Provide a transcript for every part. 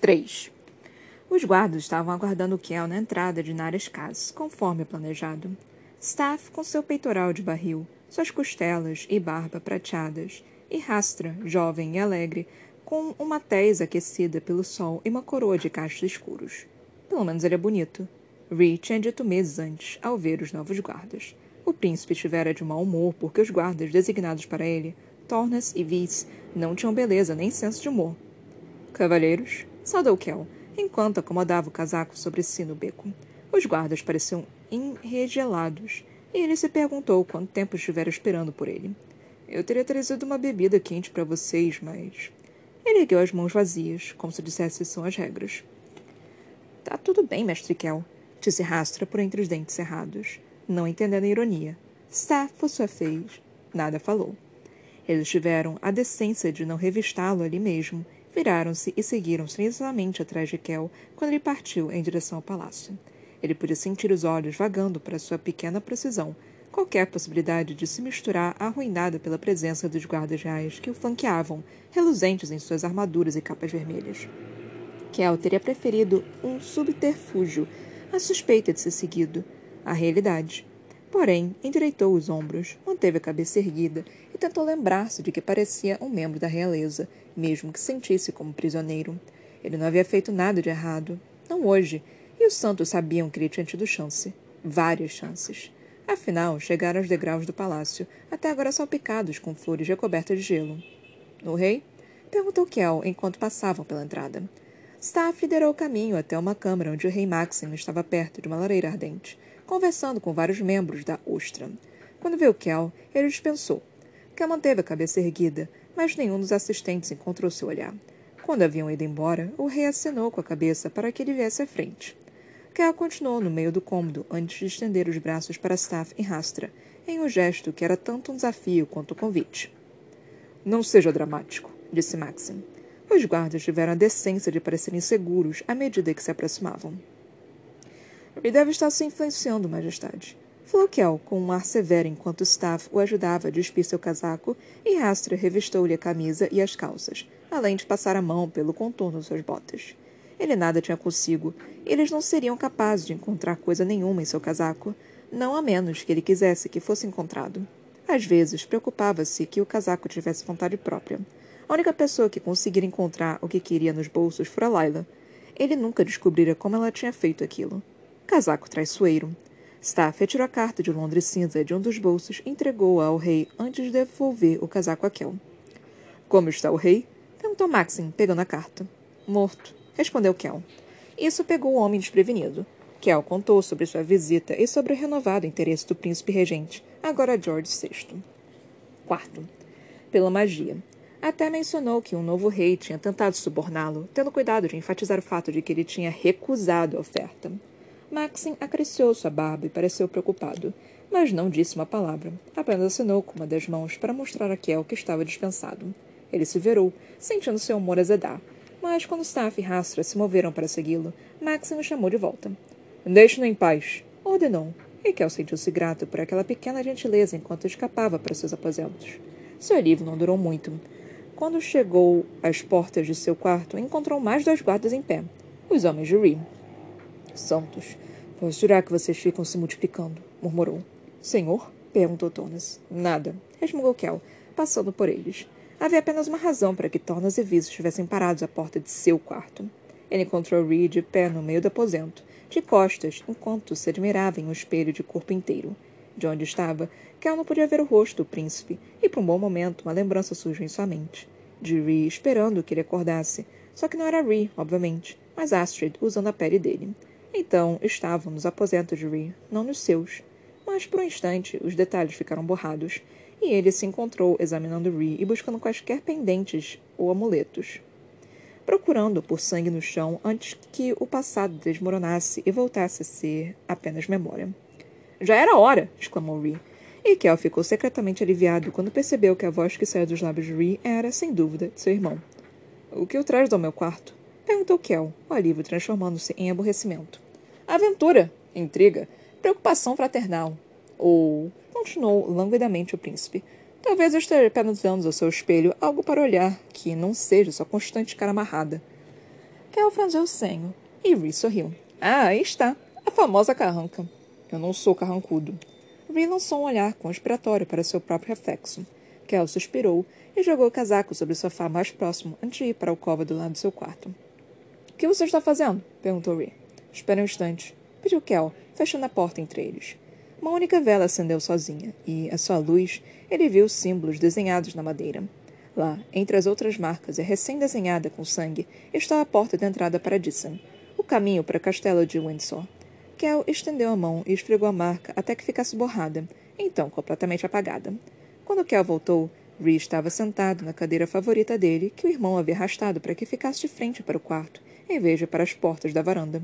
3. Os guardas estavam aguardando Kel na entrada de Naras Cas, conforme planejado. Staff com seu peitoral de barril, suas costelas e barba prateadas, e Rastra, jovem e alegre, com uma tez aquecida pelo sol e uma coroa de cachos escuros. Pelo menos ele é bonito. Ree tinha dito meses antes, ao ver os novos guardas. O príncipe estivera de mau humor porque os guardas designados para ele, Tornas e Viz, não tinham beleza nem senso de humor. Cavalheiros, saudou Kel, enquanto acomodava o casaco sobre si no beco. Os guardas pareciam enregelados, e ele se perguntou quanto tempo estivera esperando por ele. Eu teria trazido uma bebida quente para vocês, mas. Ele ergueu as mãos vazias, como se dissesse são as regras. Tá tudo bem, mestre Kel, disse Rastra por entre os dentes cerrados, não entendendo a ironia. Staff, por sua vez, nada falou. Eles tiveram a decência de não revistá-lo ali mesmo, viraram-se e seguiram silenciosamente atrás de Kel quando ele partiu em direção ao palácio. Ele podia sentir os olhos vagando para sua pequena precisão, qualquer possibilidade de se misturar arruinada pela presença dos guardas reais que o flanqueavam, reluzentes em suas armaduras e capas vermelhas. Kel teria preferido um subterfúgio, a suspeita de ser seguido, à realidade. Porém, endireitou os ombros, manteve a cabeça erguida e tentou lembrar-se de que parecia um membro da realeza, mesmo que sentisse como prisioneiro. Ele não havia feito nada de errado. Não hoje. E os santos sabiam que ele tinha tido chance. Várias chances. Afinal, chegaram aos degraus do palácio, até agora salpicados com flores recobertas de gelo. O rei? Perguntou Kel enquanto passavam pela entrada. Staff liderou o caminho até uma câmara onde o rei Maxim estava perto de uma lareira ardente conversando com vários membros da Ostra. Quando viu Kel, ele dispensou. Kel manteve a cabeça erguida, mas nenhum dos assistentes encontrou seu olhar. Quando haviam ido embora, o rei acenou com a cabeça para que ele viesse à frente. Kel continuou no meio do cômodo antes de estender os braços para Staff e Rastra, em um gesto que era tanto um desafio quanto um convite. Não seja dramático, disse Maxim. Os guardas tiveram a decência de parecer inseguros à medida que se aproximavam. E deve estar se influenciando, Majestade. Falou Kel, com um ar severo enquanto Staff o ajudava a despir seu casaco e Rastra revistou-lhe a camisa e as calças, além de passar a mão pelo contorno de suas botas. Ele nada tinha consigo, e eles não seriam capazes de encontrar coisa nenhuma em seu casaco, não a menos que ele quisesse que fosse encontrado. Às vezes, preocupava-se que o casaco tivesse vontade própria. A única pessoa que conseguira encontrar o que queria nos bolsos fora Laila. Ele nunca descobrira como ela tinha feito aquilo. Casaco traiçoeiro. Staff tirou a carta de Londres cinza de um dos bolsos e entregou-a ao rei antes de devolver o casaco a Kel. Como está o rei? Perguntou Maxim, pegando a carta. Morto, respondeu Kel. Isso pegou o homem desprevenido. Kel contou sobre sua visita e sobre o renovado interesse do príncipe regente, agora George VI. Quarto. Pela magia. Até mencionou que um novo rei tinha tentado suborná-lo, tendo cuidado de enfatizar o fato de que ele tinha recusado a oferta. Maxim acariciou sua barba e pareceu preocupado, mas não disse uma palavra. Apenas assinou com uma das mãos para mostrar a Kel que estava dispensado. Ele se virou, sentindo seu humor azedar. Mas quando Staff e Rastra se moveram para segui-lo, Maxim o chamou de volta. Deixe-no em paz, ordenou. E Kel sentiu-se grato por aquela pequena gentileza enquanto escapava para seus aposentos. Seu alívio não durou muito. Quando chegou às portas de seu quarto, encontrou mais dois guardas em pé. Os homens de Ree. Santos, posso jurar que vocês ficam se multiplicando, murmurou. Senhor? perguntou Tornas. Nada, resmungou Kel, passando por eles. Havia apenas uma razão para que Tornas e Viz estivessem parados à porta de seu quarto. Ele encontrou Reed de pé no meio do aposento, de costas, enquanto se admirava em um espelho de corpo inteiro. De onde estava, Kel não podia ver o rosto do príncipe, e por um bom momento uma lembrança surgiu em sua mente. De Ree esperando que ele acordasse. Só que não era Ree, obviamente, mas Astrid usando a pele dele. Então, estavam nos aposentos de Ree, não nos seus. Mas, por um instante, os detalhes ficaram borrados, e ele se encontrou examinando Ree e buscando quaisquer pendentes ou amuletos. Procurando por sangue no chão antes que o passado desmoronasse e voltasse a ser apenas memória. Já era hora! exclamou Ree. E Kel ficou secretamente aliviado quando percebeu que a voz que saiu dos lábios de Ree era, sem dúvida, de seu irmão. O que o traz ao meu quarto? Perguntou Kel, o alívio transformando-se em aborrecimento. Aventura, intriga, preocupação fraternal. Ou, continuou languidamente o príncipe, talvez eu esteja anos ao seu espelho algo para olhar que não seja sua constante cara amarrada. Kel franziu o senho e Ree sorriu. Ah, aí está. A famosa carranca. Eu não sou carrancudo. Ree lançou um olhar conspiratório para seu próprio reflexo. Kel suspirou e jogou o casaco sobre o sofá mais próximo antes de ir para a cova do lado do seu quarto. O que você está fazendo? perguntou Ree. Espera um instante, pediu Kel, fechando a porta entre eles. Uma única vela acendeu sozinha, e, à sua luz, ele viu símbolos desenhados na madeira. Lá, entre as outras marcas e recém-desenhada com sangue, está a porta de entrada para Dyson, o caminho para o castelo de Windsor. Kel estendeu a mão e esfregou a marca até que ficasse borrada, então completamente apagada. Quando Kel voltou, Ree estava sentado na cadeira favorita dele, que o irmão havia arrastado para que ficasse de frente para o quarto, em vez de para as portas da varanda.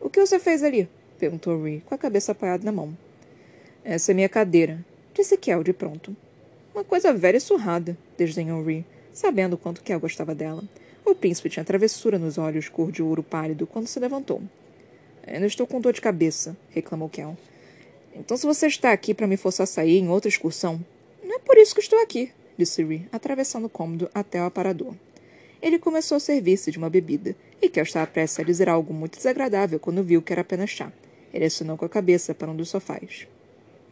O que você fez ali? perguntou Ree, com a cabeça apoiada na mão. Essa é minha cadeira, disse Kel de pronto. Uma coisa velha e surrada, desdenhou Ree, sabendo quanto Kel gostava dela. O príncipe tinha travessura nos olhos cor de ouro pálido quando se levantou. Ainda estou com dor de cabeça, reclamou Kel. Então, se você está aqui para me forçar a sair em outra excursão, não é por isso que estou aqui, disse Ree, atravessando o cômodo até o aparador. Ele começou a servir-se de uma bebida, e Kel estava prestes a dizer algo muito desagradável quando viu que era apenas chá. Ele assinou com a cabeça para um dos sofás.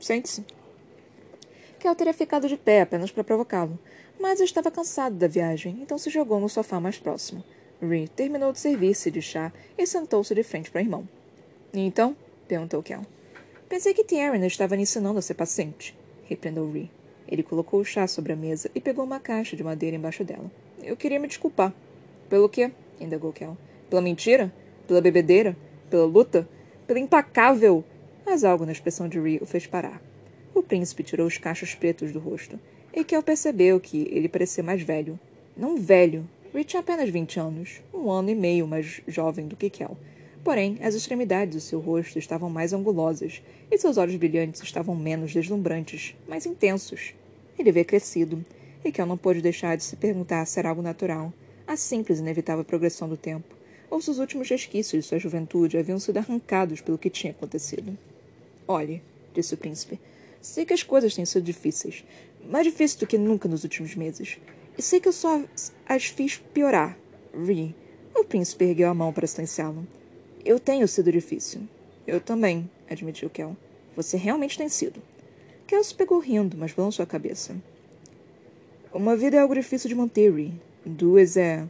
Sente-se. Kel teria ficado de pé apenas para provocá-lo, mas estava cansado da viagem, então se jogou no sofá mais próximo. Ree terminou de servir-se de chá e sentou-se de frente para o irmão. E então? perguntou Kel. Pensei que Tiernan estava lhe ensinando a ser paciente, repreendeu Ree. Ele colocou o chá sobre a mesa e pegou uma caixa de madeira embaixo dela. Eu queria me desculpar. Pelo quê? indagou Kel. Pela mentira? Pela bebedeira? Pela luta? Pela impacável. Mas algo na expressão de Ree o fez parar. O príncipe tirou os cachos pretos do rosto, e Kel percebeu que ele parecia mais velho. Não velho. Ree tinha apenas vinte anos, um ano e meio mais jovem do que Kel. Porém, as extremidades do seu rosto estavam mais angulosas, e seus olhos brilhantes estavam menos deslumbrantes, mais intensos. Ele havia crescido, e Kel não pôde deixar de se perguntar se era algo natural, a simples e inevitável progressão do tempo, ou se os últimos resquícios de sua juventude haviam sido arrancados pelo que tinha acontecido. Olhe, disse o príncipe, sei que as coisas têm sido difíceis, mais difíceis do que nunca nos últimos meses, e sei que eu só as fiz piorar. Ri. O príncipe ergueu a mão para silenciá-lo. Eu tenho sido difícil. Eu também, admitiu Kel. Você realmente tem sido. Kel se pegou rindo, mas balançou a cabeça. Uma vida é algo difícil de manter, Ri. Duas é.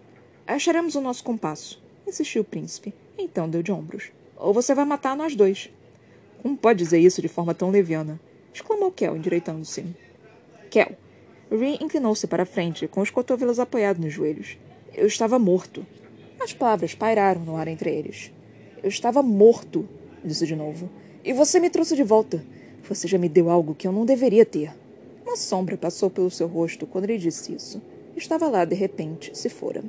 Acharemos o nosso compasso, insistiu o príncipe. Então deu de ombros. Ou você vai matar nós dois. Como pode dizer isso de forma tão leviana? exclamou Kel, endireitando-se. Kel. Ri inclinou-se para a frente, com os cotovelos apoiados nos joelhos. Eu estava morto. As palavras pairaram no ar entre eles. Eu estava morto, disse de novo. E você me trouxe de volta. Você já me deu algo que eu não deveria ter. Uma sombra passou pelo seu rosto quando ele disse isso. Estava lá, de repente, se fora.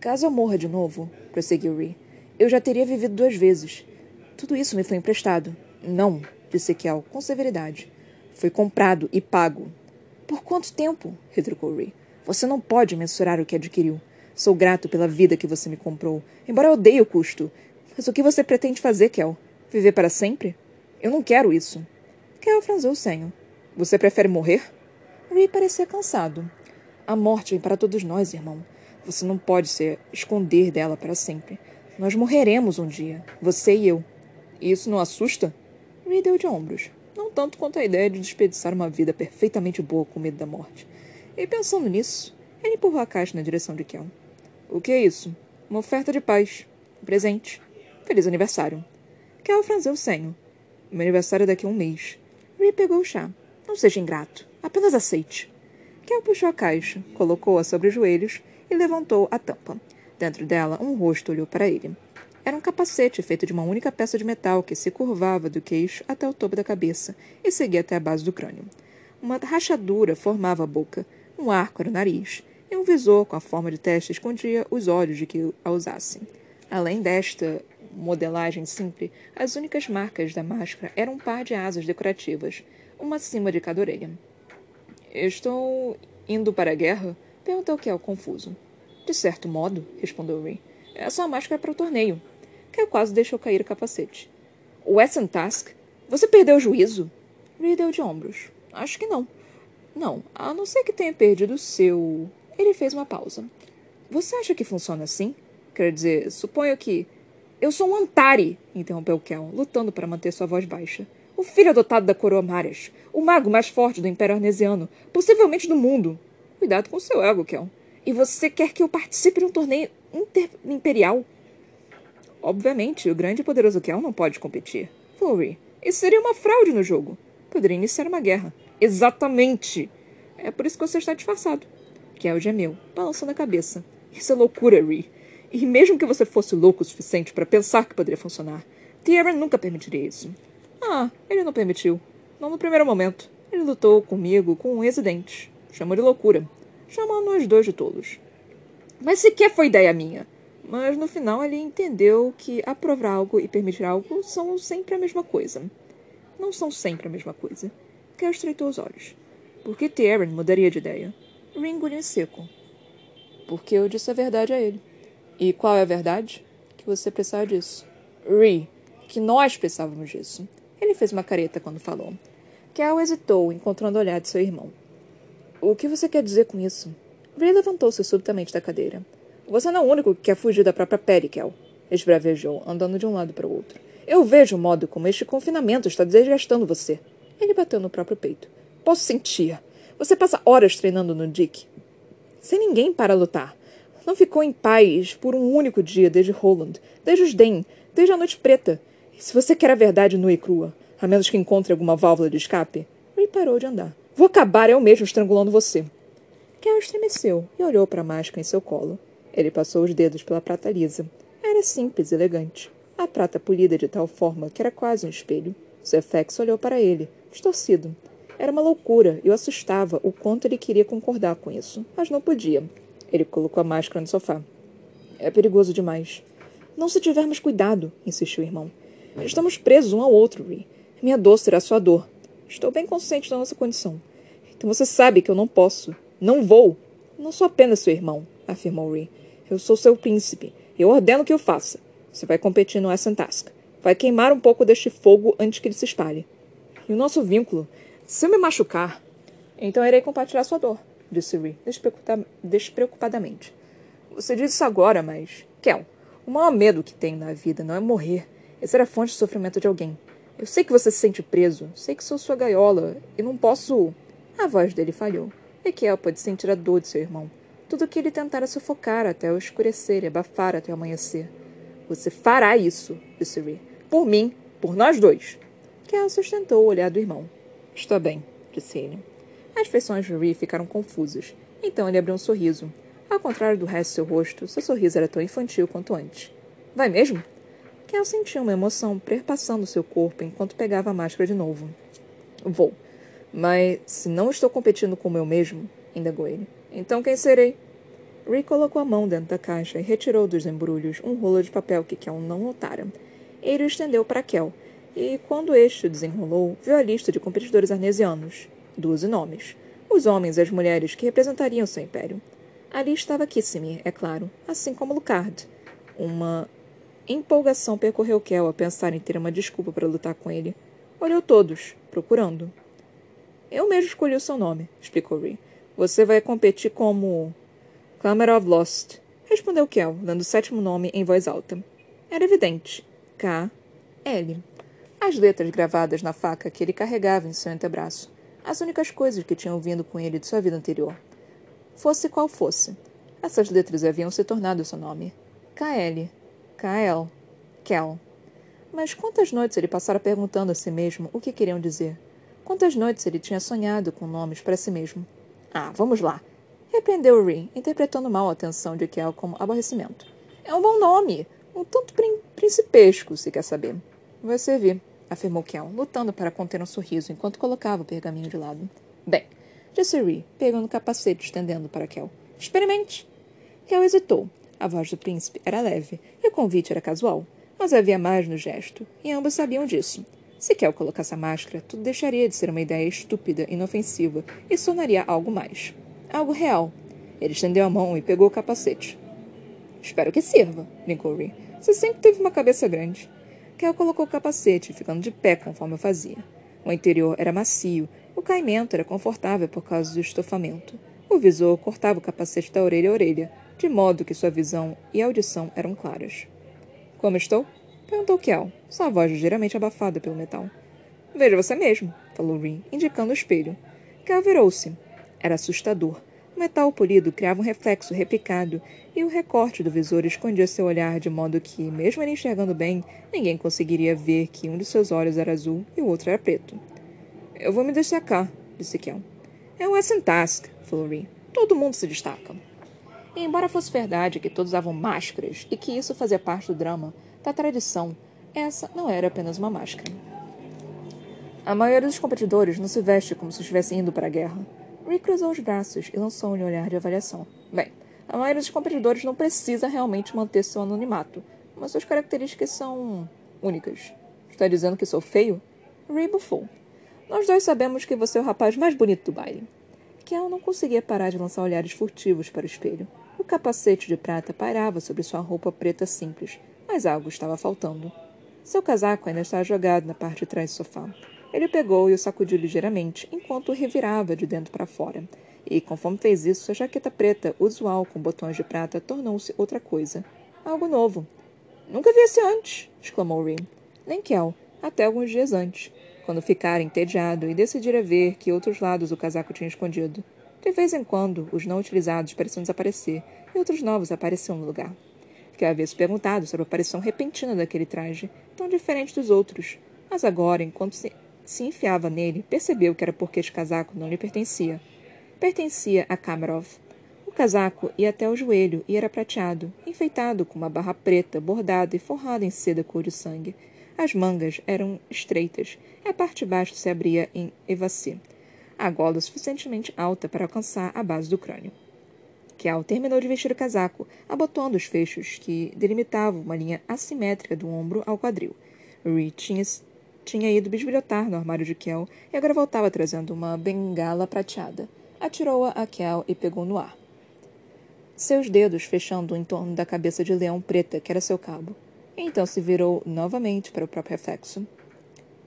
Caso eu morra de novo, prosseguiu Ree, eu já teria vivido duas vezes. Tudo isso me foi emprestado. Não, disse Kel, com severidade. Foi comprado e pago. Por quanto tempo? retrucou Ree. Você não pode mensurar o que adquiriu. Sou grato pela vida que você me comprou, embora eu odeie o custo. Mas o que você pretende fazer, Kel? Viver para sempre? Eu não quero isso. Kel franziu o senho. Você prefere morrer? Ree parecia cansado. A morte vem para todos nós, irmão. Você não pode se esconder dela para sempre. Nós morreremos um dia, você e eu. E isso não assusta? Ree deu de ombros. Não tanto quanto a ideia de desperdiçar uma vida perfeitamente boa com medo da morte. E pensando nisso, ele empurrou a caixa na direção de Kel. O que é isso? Uma oferta de paz. Um presente. Feliz aniversário. Kel franziu o senho. Meu aniversário é daqui a um mês. Ree pegou o chá. Não seja ingrato. Apenas aceite. Kel puxou a caixa, colocou-a sobre os joelhos e levantou a tampa. Dentro dela, um rosto olhou para ele. Era um capacete feito de uma única peça de metal que se curvava do queixo até o topo da cabeça e seguia até a base do crânio. Uma rachadura formava a boca, um arco era o nariz, e um visor com a forma de testa escondia os olhos de que a usassem. Além desta modelagem simples, as únicas marcas da máscara eram um par de asas decorativas, uma acima de cada orelha. Estou indo para a guerra? Perguntou Kel, confuso. De certo modo, respondeu Ray. É só a máscara para o torneio. Kel quase deixou cair o capacete. Wesson Task? Você perdeu o juízo? Ray deu de ombros. Acho que não. Não, a não ser que tenha perdido o seu. Ele fez uma pausa. Você acha que funciona assim? Quer dizer, suponho que. Eu sou um Antari, interrompeu Kel, lutando para manter sua voz baixa. O filho adotado da coroa Marias. O mago mais forte do Império Arnesiano. Possivelmente do mundo. Cuidado com seu ego, Kel. E você quer que eu participe de um torneio imperial? Obviamente, o grande e poderoso Kel não pode competir. Flurry, isso seria uma fraude no jogo. Poderia iniciar uma guerra. Exatamente! É por isso que você está disfarçado. Kel gemeu, balançando a cabeça. Isso é loucura, Ree. E mesmo que você fosse louco o suficiente para pensar que poderia funcionar, Tierra nunca permitiria isso. Ah, ele não permitiu. Não no primeiro momento. Ele lutou comigo com um ex-dente. Chamou de loucura. Chamando os dois de tolos. Mas sequer foi ideia minha. Mas no final ele entendeu que aprovar algo e permitir algo são sempre a mesma coisa. Não são sempre a mesma coisa. Kel estreitou os olhos. Por que Tyrion mudaria de ideia? Ringo em seco. Porque eu disse a verdade a ele. E qual é a verdade? Que você precisava disso. Ri, que nós precisávamos disso. Ele fez uma careta quando falou. Kel hesitou, encontrando o olhar de seu irmão. O que você quer dizer com isso? Ray levantou-se subitamente da cadeira. Você não é o único que quer fugir da própria pele, Kel. Esbravejou, andando de um lado para o outro. Eu vejo o modo como este confinamento está desgastando você. Ele bateu no próprio peito. Posso sentir. Você passa horas treinando no Dick. Sem ninguém para lutar. Não ficou em paz por um único dia desde Roland, desde os Den, desde a Noite Preta. Se você quer a verdade nua e crua, a menos que encontre alguma válvula de escape, Ray parou de andar. Vou acabar eu mesmo estrangulando você. Kel estremeceu e olhou para a máscara em seu colo. Ele passou os dedos pela prata lisa. Era simples e elegante. A prata polida de tal forma que era quase um espelho. Zefex olhou para ele, distorcido. Era uma loucura e o assustava o quanto ele queria concordar com isso, mas não podia. Ele colocou a máscara no sofá. É perigoso demais. Não se tivermos cuidado, insistiu o irmão. Estamos presos um ao outro, Ree. Minha dor será sua dor. Estou bem consciente da nossa condição. Então você sabe que eu não posso. Não vou. Não sou apenas seu irmão, afirmou Ree. Eu sou seu príncipe. Eu ordeno que o faça. Você vai competir no Essen Task. Vai queimar um pouco deste fogo antes que ele se espalhe. E o nosso vínculo? Se eu me machucar, então irei compartilhar sua dor, disse Ree, despreocupadamente. Você diz isso agora, mas. Kel, o maior medo que tenho na vida não é morrer, é ser a fonte de sofrimento de alguém. Eu sei que você se sente preso, sei que sou sua gaiola, e não posso. A voz dele falhou. E Kel pode sentir a dor de seu irmão. Tudo que ele tentara sufocar até o escurecer e abafar até o amanhecer. Você fará isso, disse Ree. Por mim, por nós dois. Kel sustentou o olhar do irmão. Está bem, disse ele. As feições de Ree ficaram confusas. Então ele abriu um sorriso. Ao contrário do resto do seu rosto, seu sorriso era tão infantil quanto antes. Vai mesmo? Kel sentiu uma emoção perpassando seu corpo enquanto pegava a máscara de novo. Vou. Mas se não estou competindo com meu mesmo, indagou ele, então quem serei? Rick colocou a mão dentro da caixa e retirou dos embrulhos um rolo de papel que Kel não notara. Ele o estendeu para Kel, e quando este o desenrolou, viu a lista de competidores arnesianos. Doze nomes. Os homens e as mulheres que representariam seu império. Ali estava Kissimir, é claro, assim como Lucard. Uma empolgação percorreu Kel a pensar em ter uma desculpa para lutar com ele. Olhou todos, procurando. Eu mesmo escolhi o seu nome, explicou Ree. Você vai competir como. Camera of Lost, respondeu Kel, dando o sétimo nome em voz alta. Era evidente. K. L. As letras gravadas na faca que ele carregava em seu antebraço. As únicas coisas que tinham vindo com ele de sua vida anterior fosse qual fosse. Essas letras haviam se tornado seu nome. KL, KL, Kel. Mas quantas noites ele passara perguntando a si mesmo o que queriam dizer? Quantas noites ele tinha sonhado com nomes para si mesmo? Ah, vamos lá. Repreendeu Rin, interpretando mal a atenção de Kel como aborrecimento. É um bom nome. Um tanto principesco, se quer saber. Vai servir, afirmou Kel, lutando para conter um sorriso enquanto colocava o pergaminho de lado. Bem, Disse Ree, pegando o capacete e estendendo para Kel. Experimente. Kel hesitou. A voz do príncipe era leve e o convite era casual, mas havia mais no gesto, e ambos sabiam disso. Se Kel colocasse a máscara, tudo deixaria de ser uma ideia estúpida, inofensiva, e sonaria algo mais. Algo real. Ele estendeu a mão e pegou o capacete. Espero que sirva, brincou Ree. Você sempre teve uma cabeça grande. Kel colocou o capacete, ficando de pé conforme eu fazia. O interior era macio o caimento era confortável por causa do estofamento. O visor cortava o capacete da orelha a orelha, de modo que sua visão e audição eram claras. Como estou? perguntou Kel, sua voz ligeiramente abafada pelo metal. Veja você mesmo, falou Rin, indicando o espelho. Kel virou-se. Era assustador. O metal polido criava um reflexo replicado, e o recorte do visor escondia seu olhar de modo que, mesmo ele enxergando bem, ninguém conseguiria ver que um de seus olhos era azul e o outro era preto. Eu vou me destacar, disse Kel. É um Essen Task, falou Rin. Todo mundo se destaca. E embora fosse verdade que todos usavam máscaras e que isso fazia parte do drama, da tradição, essa não era apenas uma máscara. A maioria dos competidores não se veste como se estivesse indo para a guerra. Rick cruzou os braços e lançou um olhar de avaliação. Bem, a maioria dos competidores não precisa realmente manter seu anonimato, mas suas características são únicas. Está dizendo que sou feio? Ray bufou. Nós dois sabemos que você é o rapaz mais bonito do baile. Kel não conseguia parar de lançar olhares furtivos para o espelho. O capacete de prata pairava sobre sua roupa preta simples, mas algo estava faltando. Seu casaco ainda estava jogado na parte de trás do sofá. Ele pegou e o sacudiu ligeiramente, enquanto o revirava de dentro para fora. E, conforme fez isso, sua jaqueta preta, usual com botões de prata, tornou-se outra coisa. Algo novo. Nunca vi esse antes! exclamou Rim. Nem Kel, até alguns dias antes, quando ficara entediado e decidira ver que outros lados o casaco tinha escondido. De vez em quando, os não utilizados pareciam desaparecer e outros novos apareciam no lugar. Havia se perguntado sobre a aparição repentina daquele traje, tão diferente dos outros, mas agora, enquanto se se enfiava nele, percebeu que era porque este casaco não lhe pertencia. Pertencia a Kamarov. O casaco ia até o joelho e era prateado, enfeitado com uma barra preta bordada e forrada em seda cor de sangue. As mangas eram estreitas e a parte de baixo se abria em evassi, a gola suficientemente alta para alcançar a base do crânio. Kel terminou de vestir o casaco, abotoando os fechos que delimitavam uma linha assimétrica do ombro ao quadril. Ree tinha tinha ido bisbilhotar no armário de Kel e agora voltava trazendo uma bengala prateada. Atirou-a a Kel e pegou no ar. Seus dedos fechando em torno da cabeça de leão preta, que era seu cabo. Então se virou novamente para o próprio reflexo.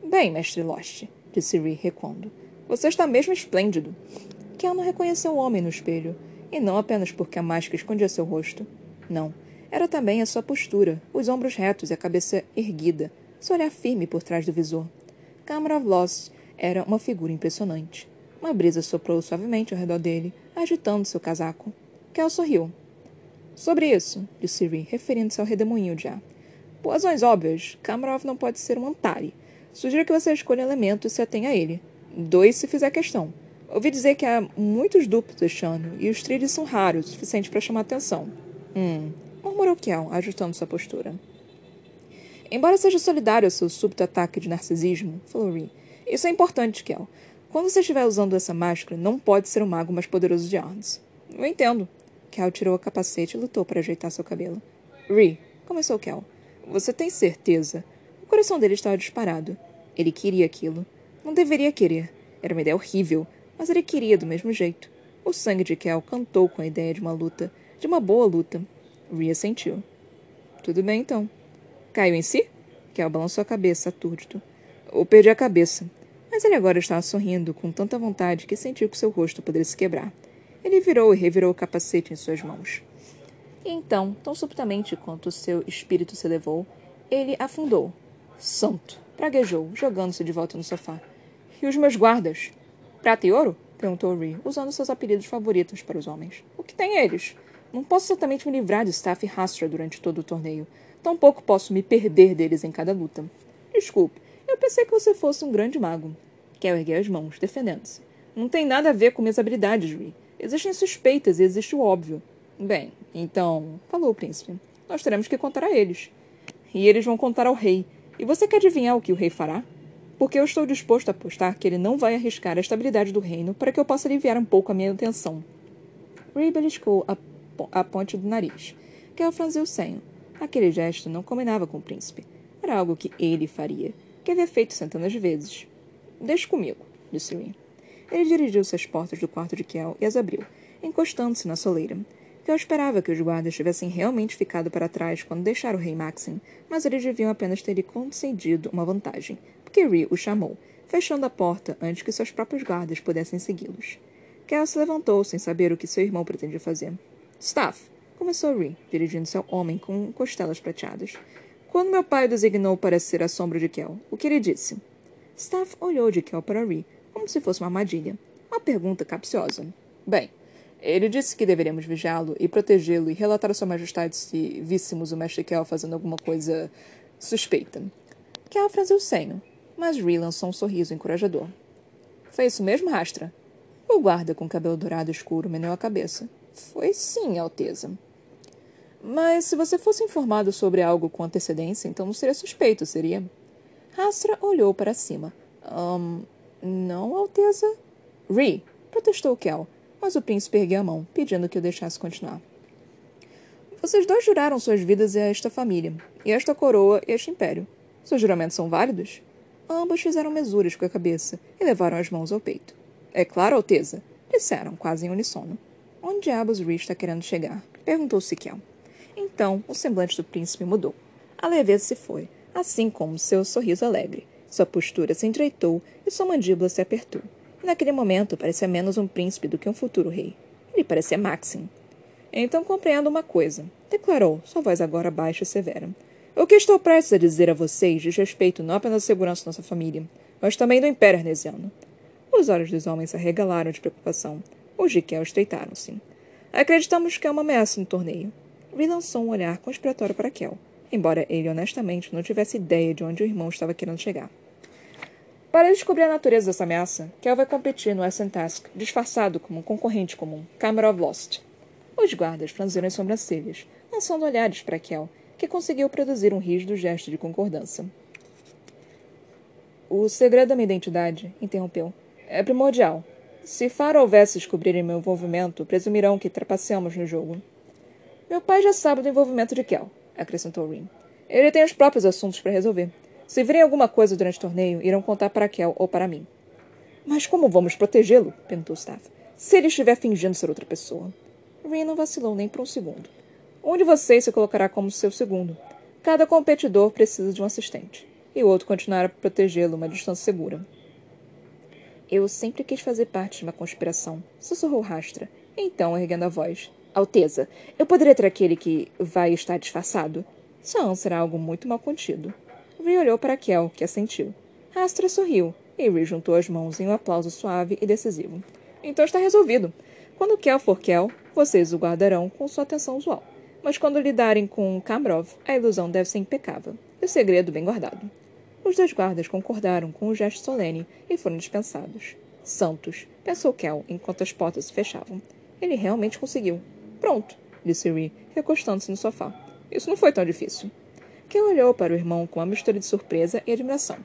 Bem, mestre Lost, disse Ree, recuando. Você está mesmo esplêndido. Kel não reconheceu o homem no espelho, e não apenas porque a máscara escondia seu rosto. Não. Era também a sua postura, os ombros retos e a cabeça erguida, seu olhar firme por trás do visor. Câmara of Lost era uma figura impressionante. Uma brisa soprou suavemente ao redor dele, agitando seu casaco. Kel sorriu. Sobre isso, disse Ri, referindo-se ao redemoinho de ar. Por razões óbvias, Kamarov não pode ser um Antari. Sugiro que você escolha um elemento e se atenha a ele. Dois se fizer questão. Ouvi dizer que há muitos duplos este ano, e os trilhos são raros, o suficiente para chamar atenção. Hum, murmurou Kel, ajustando sua postura. Embora seja solidário ao seu súbito ataque de narcisismo, falou Rin, isso é importante, Kel. Quando você estiver usando essa máscara, não pode ser o mago mais poderoso de Arnes. Eu entendo. Kel tirou o capacete e lutou para ajeitar seu cabelo. Ri, começou Kel. Você tem certeza? O coração dele estava disparado. Ele queria aquilo. Não deveria querer. Era uma ideia horrível, mas ele queria do mesmo jeito. O sangue de Kel cantou com a ideia de uma luta, de uma boa luta. Ria sentiu. Tudo bem então. Caiu em si? Kel balançou a cabeça, atúrdido. Ou perdi a cabeça. Mas ele agora estava sorrindo com tanta vontade que sentiu que seu rosto poderia se quebrar. Ele virou e revirou o capacete em suas mãos. E então, tão subitamente quanto seu espírito se elevou, ele afundou. Santo! Praguejou, jogando-se de volta no sofá. E os meus guardas? Prata e ouro? perguntou Ree, usando seus apelidos favoritos para os homens. O que tem eles? Não posso certamente me livrar de Staff e Rastra durante todo o torneio. Tampouco posso me perder deles em cada luta. Desculpe, eu pensei que você fosse um grande mago. Kel ergueu as mãos, defendendo-se. Não tem nada a ver com minhas habilidades, Rui. Existem suspeitas e existe o óbvio. Bem, então, falou o príncipe, nós teremos que contar a eles. E eles vão contar ao rei. E você quer adivinhar o que o rei fará? Porque eu estou disposto a apostar que ele não vai arriscar a estabilidade do reino para que eu possa aliviar um pouco a minha atenção. Ray beliscou a, a ponte do nariz. Kel franziu o senho. Aquele gesto não combinava com o príncipe. Era algo que ele faria, que havia feito centenas de vezes. Deixe comigo, disse Rin. Ele dirigiu-se às portas do quarto de Kel e as abriu, encostando-se na soleira. Kel esperava que os guardas tivessem realmente ficado para trás quando deixaram o rei Maxim, mas eles deviam apenas ter lhe concedido uma vantagem, porque Ri o chamou, fechando a porta antes que seus próprios guardas pudessem segui-los. Kel se levantou sem saber o que seu irmão pretendia fazer. Staff, Começou Ree, dirigindo-se ao homem com costelas prateadas. Quando meu pai o designou para ser a sombra de Kel, o que ele disse? Staff olhou de Kel para Ree, como se fosse uma armadilha. Uma pergunta capciosa. Bem, ele disse que deveríamos vigiá-lo e protegê-lo e relatar a Sua Majestade se víssemos o mestre Kel fazendo alguma coisa suspeita. Kel franziu o senho, mas Ree lançou um sorriso encorajador. Foi isso mesmo, Rastra? O guarda com cabelo dourado escuro meneou a cabeça. Foi sim, Alteza. Mas se você fosse informado sobre algo com antecedência, então não seria suspeito, seria? Rastra olhou para cima. Um, não, Alteza? Ree, protestou Kel mas o príncipe ergueu a mão, pedindo que o deixasse continuar. Vocês dois juraram suas vidas a esta família, e esta coroa e este império. Seus juramentos são válidos? Ambos fizeram mesuras com a cabeça e levaram as mãos ao peito. É claro, Alteza, disseram, quase em unissono. Onde diabos Ree está querendo chegar? perguntou Siquel. Então, o semblante do príncipe mudou. A leveza se foi, assim como seu sorriso alegre. Sua postura se endireitou e sua mandíbula se apertou. Naquele momento, parecia menos um príncipe do que um futuro rei. Ele parecia Maxim. Então compreendo uma coisa, declarou, sua voz agora baixa e severa. O que estou prestes a dizer a vocês diz respeito não apenas à segurança nossa família, mas também do Império Arnesiano. Os olhos dos homens se arregalaram de preocupação. Os de Kel estreitaram-se. Acreditamos que é uma ameaça no torneio. Vi lançou um olhar conspiratório para Kel, embora ele honestamente não tivesse ideia de onde o irmão estava querendo chegar. Para descobrir a natureza dessa ameaça, Kel vai competir no Essen Task, disfarçado como um concorrente comum, Camera of Lost. Os guardas franziram as sobrancelhas, lançando olhares para Kel, que conseguiu produzir um rígido gesto de concordância. O segredo da minha identidade, interrompeu, é primordial. Se Faro houvesse descobrirem meu envolvimento, presumirão que trapaceamos no jogo. Meu pai já sabe do envolvimento de Kel, acrescentou Rin. Ele tem os próprios assuntos para resolver. Se virem alguma coisa durante o torneio, irão contar para Kel ou para mim. Mas como vamos protegê-lo? perguntou Staff. Se ele estiver fingindo ser outra pessoa. Rin não vacilou nem por um segundo. Um de vocês se colocará como seu segundo. Cada competidor precisa de um assistente. E o outro continuará a protegê-lo uma distância segura. Eu sempre quis fazer parte de uma conspiração, sussurrou Rastra. Então, erguendo a voz. Alteza, eu poderia ter aquele que vai estar disfarçado? São será algo muito mal contido. Ree olhou para Kel, que assentiu. Astra sorriu, e Ree juntou as mãos em um aplauso suave e decisivo. Então está resolvido. Quando Kel for Kel, vocês o guardarão com sua atenção usual. Mas quando lidarem com Kamrov, a ilusão deve ser impecável, e o segredo bem guardado. Os dois guardas concordaram com o gesto solene e foram dispensados. Santos, pensou Kel enquanto as portas se fechavam. Ele realmente conseguiu. Pronto, disse Ree, recostando-se no sofá. Isso não foi tão difícil que olhou para o irmão com uma mistura de surpresa e admiração.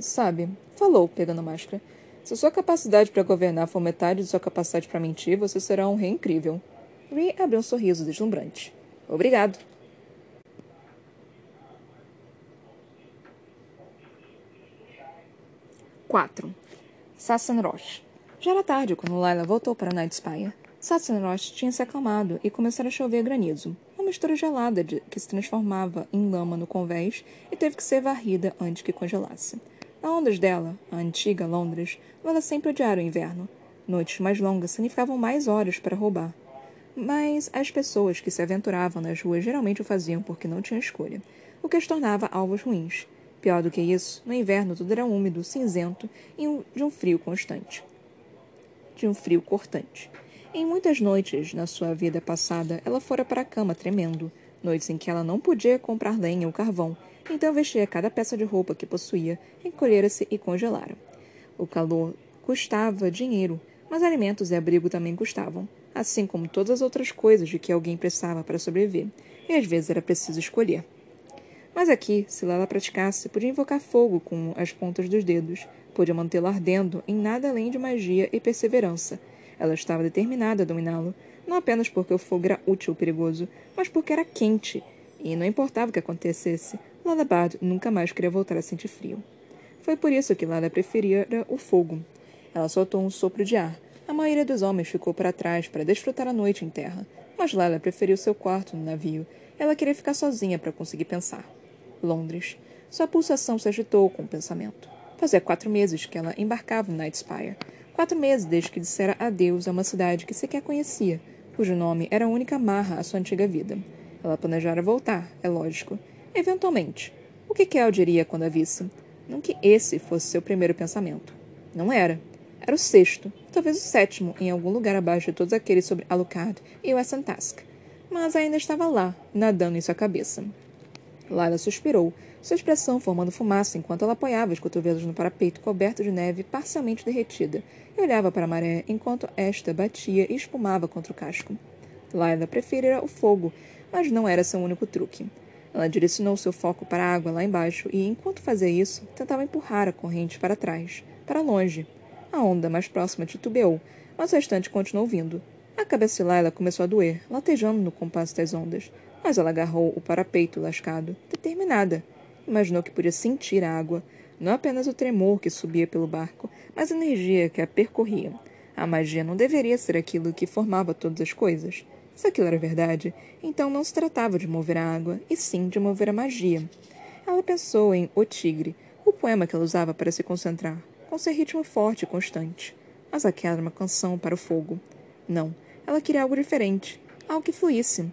Sabe, falou, pegando a máscara. Se sua capacidade para governar for metade de sua capacidade para mentir, você será um rei incrível. Ree abriu um sorriso deslumbrante. Obrigado. Quatro. Sassenrosh. Já era tarde quando Lila voltou para Night Spire. Sassenrosh tinha se acalmado e começara a chover granizo mistura gelada de, que se transformava em lama no convés e teve que ser varrida antes que congelasse. A Londres dela, a antiga Londres, ela sempre odiara o inverno. Noites mais longas significavam mais horas para roubar. Mas as pessoas que se aventuravam nas ruas geralmente o faziam porque não tinham escolha, o que as tornava alvos ruins. Pior do que isso, no inverno tudo era úmido, cinzento e de um frio constante. De um frio cortante. Em muitas noites na sua vida passada, ela fora para a cama tremendo, noites em que ela não podia comprar lenha ou carvão, então vestia cada peça de roupa que possuía, encolhera-se e congelara. O calor custava dinheiro, mas alimentos e abrigo também custavam, assim como todas as outras coisas de que alguém precisava para sobreviver, e às vezes era preciso escolher. Mas aqui, se Lala praticasse, podia invocar fogo com as pontas dos dedos, podia mantê-lo ardendo em nada além de magia e perseverança, ela estava determinada a dominá-lo, não apenas porque o fogo era útil ou perigoso, mas porque era quente, e não importava o que acontecesse, Lalabad nunca mais queria voltar a sentir frio. Foi por isso que Lala preferia o fogo. Ela soltou um sopro de ar. A maioria dos homens ficou para trás para desfrutar a noite em terra, mas Lala preferiu seu quarto no navio. Ela queria ficar sozinha para conseguir pensar. Londres. Sua pulsação se agitou com o pensamento. Fazia quatro meses que ela embarcava no Night Spire. Quatro meses desde que dissera adeus a uma cidade que sequer conhecia, cujo nome era a única marra à sua antiga vida. Ela planejara voltar, é lógico. Eventualmente. O que Kel diria quando a visse? Não que esse fosse seu primeiro pensamento. Não era. Era o sexto, talvez o sétimo, em algum lugar abaixo de todos aqueles sobre Alucard e Wesson Task. Mas ainda estava lá, nadando em sua cabeça. Lara suspirou, sua expressão formando fumaça enquanto ela apoiava os cotovelos no parapeito coberto de neve parcialmente derretida e olhava para a maré enquanto esta batia e espumava contra o casco. Laila preferira o fogo, mas não era seu único truque. Ela direcionou seu foco para a água lá embaixo e, enquanto fazia isso, tentava empurrar a corrente para trás, para longe, a onda mais próxima titubeou, mas o restante continuou vindo. A cabeça de Laila começou a doer, latejando no compasso das ondas, mas ela agarrou o parapeito lascado, determinada. Imaginou que podia sentir a água, não apenas o tremor que subia pelo barco, mas a energia que a percorria. A magia não deveria ser aquilo que formava todas as coisas. Se aquilo era verdade, então não se tratava de mover a água, e sim de mover a magia. Ela pensou em O Tigre, o poema que ela usava para se concentrar, com seu ritmo forte e constante. Mas aquela era uma canção para o fogo. Não, ela queria algo diferente, algo que fluísse.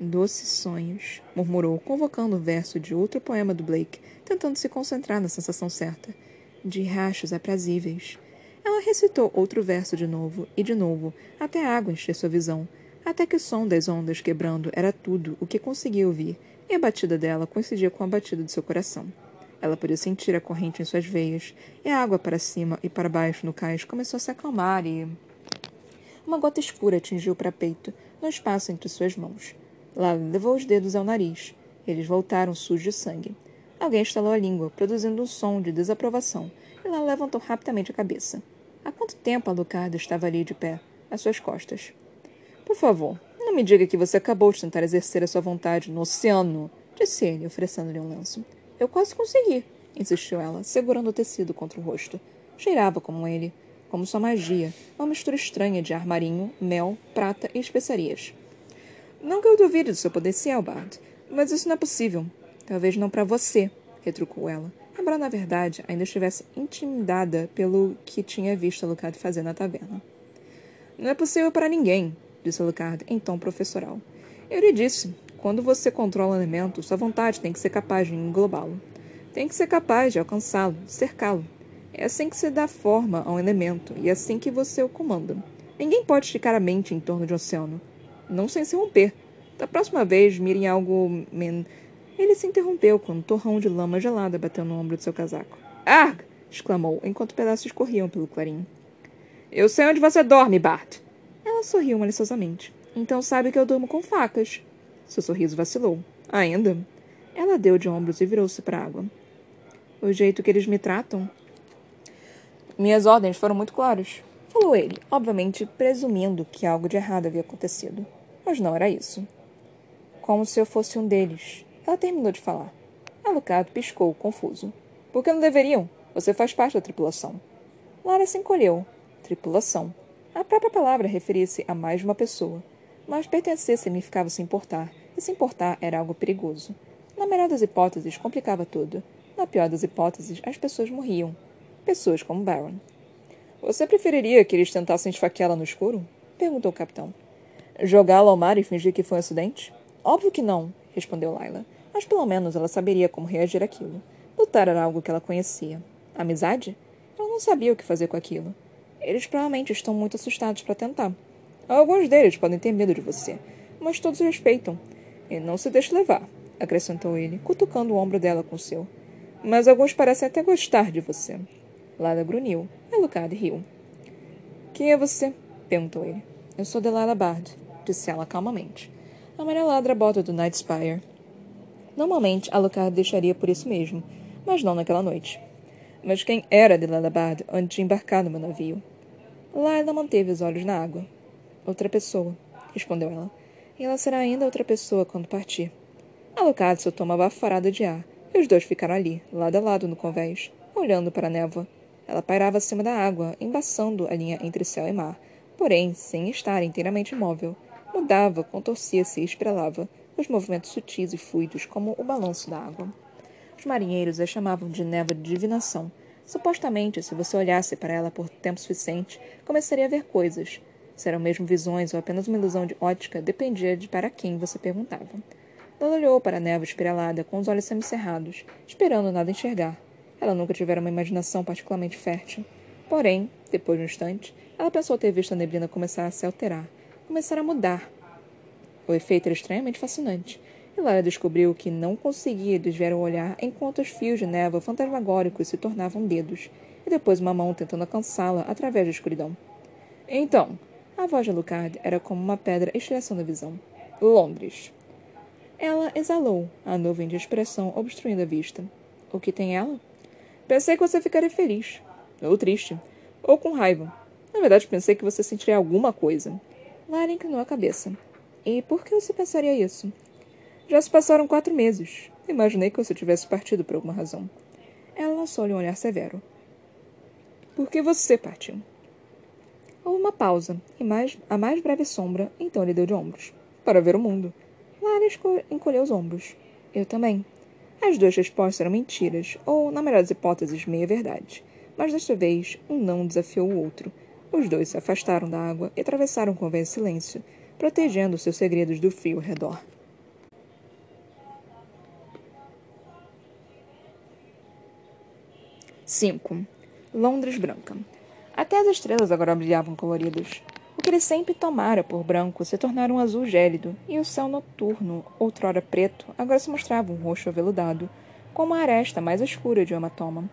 Doces sonhos, murmurou, convocando o verso de outro poema do Blake, tentando se concentrar na sensação certa. De rachos aprazíveis. Ela recitou outro verso de novo e de novo, até a água encher sua visão, até que o som das ondas quebrando era tudo o que conseguia ouvir, e a batida dela coincidia com a batida de seu coração. Ela podia sentir a corrente em suas veias, e a água para cima e para baixo no cais começou a se acalmar e. Uma gota escura atingiu para peito, no espaço entre suas mãos. Lala levou os dedos ao nariz. Eles voltaram sujos de sangue. Alguém estalou a língua, produzindo um som de desaprovação, e Lala levantou rapidamente a cabeça. Há quanto tempo Alucard estava ali de pé, às suas costas? Por favor, não me diga que você acabou de tentar exercer a sua vontade no oceano, disse ele, oferecendo-lhe um lenço. Eu quase consegui, insistiu ela, segurando o tecido contra o rosto. Cheirava como ele, como sua magia, uma mistura estranha de ar marinho, mel, prata e especiarias. Não que eu duvide do seu poder Albard, mas isso não é possível. Talvez não para você, retrucou ela, embora na verdade ainda estivesse intimidada pelo que tinha visto Alucard fazer na taverna. Não é possível para ninguém, disse Alucard em tom professoral. Eu lhe disse, quando você controla um elemento, sua vontade tem que ser capaz de englobá-lo. Tem que ser capaz de alcançá-lo, cercá-lo. É assim que se dá forma a um elemento e é assim que você o comanda. Ninguém pode esticar a mente em torno de um oceano. Não sem se romper. Da próxima vez, mire em algo. Men... Ele se interrompeu quando um torrão de lama gelada bateu no ombro de seu casaco. Arg! exclamou, enquanto pedaços corriam pelo clarim. Eu sei onde você dorme, Bart. Ela sorriu maliciosamente. Então sabe que eu durmo com facas. Seu sorriso vacilou. Ainda? Ela deu de ombros e virou-se para a água. O jeito que eles me tratam? Minhas ordens foram muito claras, falou ele, obviamente presumindo que algo de errado havia acontecido. Mas não era isso. Como se eu fosse um deles. Ela terminou de falar. Alucard piscou, confuso. Por que não deveriam? Você faz parte da tripulação. Lara se encolheu. Tripulação. A própria palavra referia-se a mais de uma pessoa. Mas pertencer significava se importar, e se importar era algo perigoso. Na melhor das hipóteses, complicava tudo. Na pior das hipóteses, as pessoas morriam. Pessoas como Baron. Você preferiria que eles tentassem esfaqueá-la no escuro? Perguntou o capitão. Jogá-la ao mar e fingir que foi um acidente? Óbvio que não, respondeu Laila. Mas pelo menos ela saberia como reagir àquilo. Lutar era algo que ela conhecia. Amizade? Ela não sabia o que fazer com aquilo. Eles provavelmente estão muito assustados para tentar. Alguns deles podem ter medo de você, mas todos respeitam. E não se deixe levar, acrescentou ele, cutucando o ombro dela com o seu. Mas alguns parecem até gostar de você. Lada grunhiu. Alucard riu. Quem é você? perguntou ele. Eu sou Delilah Bard, disse ela calmamente. A amarelada bota do Night Spire. Normalmente, Alucard deixaria por isso mesmo, mas não naquela noite. Mas quem era Delilah Bard antes de embarcar no meu navio? Lila manteve os olhos na água. Outra pessoa, respondeu ela. E ela será ainda outra pessoa quando partir. Alucard soltou uma baforada de ar, e os dois ficaram ali, lado a lado no convés, olhando para a névoa. Ela pairava acima da água, embaçando a linha entre céu e mar, porém sem estar inteiramente imóvel. Mudava, contorcia-se e esprelava, os movimentos sutis e fluidos como o balanço da água. Os marinheiros a chamavam de névoa de divinação. Supostamente, se você olhasse para ela por tempo suficiente, começaria a ver coisas, Se eram mesmo visões ou apenas uma ilusão de ótica, dependia de para quem você perguntava. Ela olhou para a névoa espiralada, com os olhos semicerrados, esperando nada enxergar. Ela nunca tivera uma imaginação particularmente fértil. Porém, depois de um instante, ela pensou ter visto a neblina começar a se alterar, começar a mudar. O efeito era extremamente fascinante, e Lara descobriu que não conseguia desviar o olhar enquanto os fios de névoa fantasmagóricos se tornavam dedos, e depois uma mão tentando alcançá-la através da escuridão. Então, a voz de Lucard era como uma pedra estilhaçando a visão. Londres. Ela exalou, a nuvem de expressão obstruindo a vista. O que tem ela? Pensei que você ficaria feliz. Ou triste. Ou com raiva. Na verdade, pensei que você sentiria alguma coisa. Lara inclinou a cabeça. E por que você pensaria isso? Já se passaram quatro meses. Imaginei que você tivesse partido por alguma razão. Ela lançou-lhe um olhar severo. Por que você partiu? Houve uma pausa, e mais, a mais breve sombra, então ele deu de ombros. Para ver o mundo. Lara encolheu os ombros. Eu também. As duas respostas eram mentiras, ou, na melhor das hipóteses, meia-verdade. Mas desta vez, um não desafiou o outro. Os dois se afastaram da água e atravessaram o silêncio, protegendo seus segredos do frio ao redor. Cinco. Londres Branca. Até as estrelas agora brilhavam coloridas. O que ele sempre tomara por branco se tornara um azul gélido, e o céu noturno, outrora preto, agora se mostrava um roxo aveludado, com uma aresta mais escura de hematoma.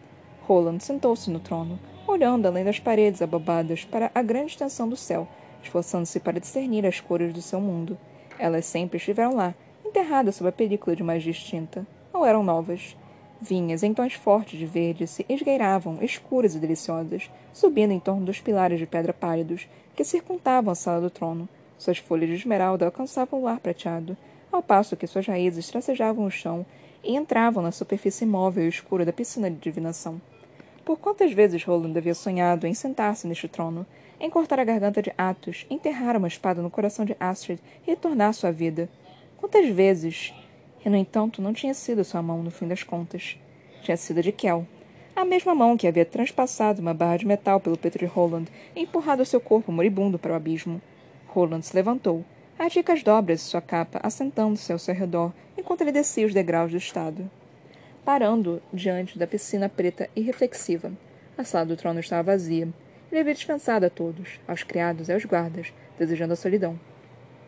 Roland sentou-se no trono, olhando além das paredes abobadas para a grande extensão do céu, esforçando-se para discernir as cores do seu mundo. Elas sempre estiveram lá, enterradas sob a película de magia extinta. Ou eram novas. Vinhas em tons fortes de verde se esgueiravam, escuras e deliciosas, subindo em torno dos pilares de pedra pálidos que circundavam a sala do trono. Suas folhas de esmeralda alcançavam o ar prateado, ao passo que suas raízes tracejavam o chão e entravam na superfície imóvel e escura da piscina de divinação. Por quantas vezes Roland havia sonhado em sentar-se neste trono, em cortar a garganta de Atos, enterrar uma espada no coração de Astrid e retornar sua vida? Quantas vezes e, no entanto, não tinha sido sua mão, no fim das contas. Tinha sido de Kel. A mesma mão que havia transpassado uma barra de metal pelo de Roland e empurrado seu corpo moribundo para o abismo. Roland se levantou, as ricas dobras de sua capa assentando-se ao seu redor enquanto ele descia os degraus do estado. Parando diante da piscina preta e reflexiva. A sala do trono estava vazia. Ele havia dispensado a todos, aos criados e aos guardas, desejando a solidão.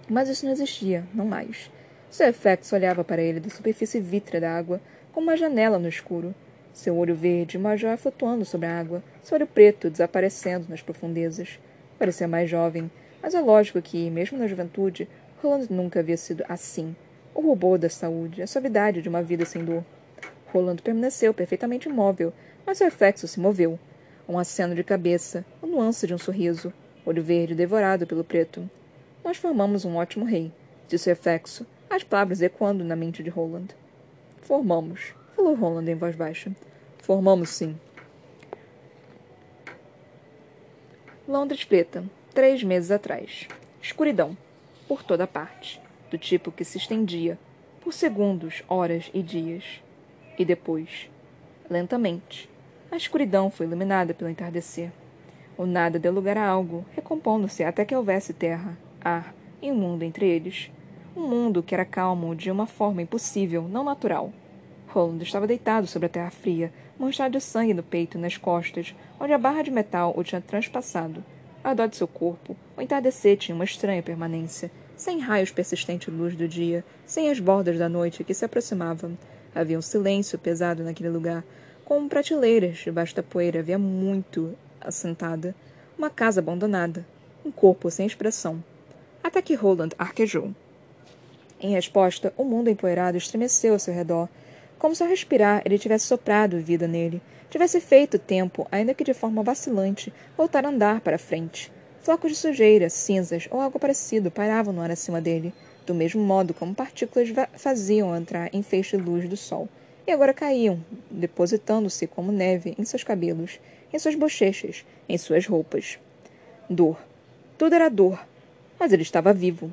Mas isso não existia, não mais. Efeito olhava para ele da superfície vítrea da água, como uma janela no escuro. Seu olho verde, uma joia flutuando sobre a água, seu olho preto desaparecendo nas profundezas. Parecia mais jovem, mas é lógico que, mesmo na juventude, Roland nunca havia sido assim. O rubor da saúde, a suavidade de uma vida sem dor. Roland permaneceu perfeitamente imóvel, mas seu reflexo se moveu. Um aceno de cabeça, a nuance de um sorriso, olho verde devorado pelo preto. Nós formamos um ótimo rei, disse o reflexo, as palavras ecoando na mente de Roland. Formamos, falou Roland em voz baixa. Formamos sim. Londres preta, três meses atrás. Escuridão, por toda parte, do tipo que se estendia, por segundos, horas e dias. E depois, lentamente, a escuridão foi iluminada pelo entardecer. O nada deu lugar a algo, recompondo-se até que houvesse terra, ar e um mundo entre eles. Um mundo que era calmo de uma forma impossível, não natural. Roland estava deitado sobre a terra fria, manchado de sangue no peito e nas costas, onde a barra de metal o tinha transpassado. Ao redor de seu corpo, o entardecer tinha uma estranha permanência, sem raios persistentes de luz do dia, sem as bordas da noite que se aproximavam. Havia um silêncio pesado naquele lugar, com prateleiras debaixo da poeira havia muito assentada, uma casa abandonada, um corpo sem expressão. Até que Roland arquejou. Em resposta, o mundo empoeirado estremeceu ao seu redor, como se ao respirar ele tivesse soprado vida nele, tivesse feito tempo, ainda que de forma vacilante, voltar a andar para frente. Flocos de sujeira, cinzas ou algo parecido pairavam no ar acima dele, do mesmo modo como partículas faziam entrar em feixe de luz do sol, e agora caíam, depositando-se como neve em seus cabelos, em suas bochechas, em suas roupas. Dor. Tudo era dor. Mas ele estava vivo.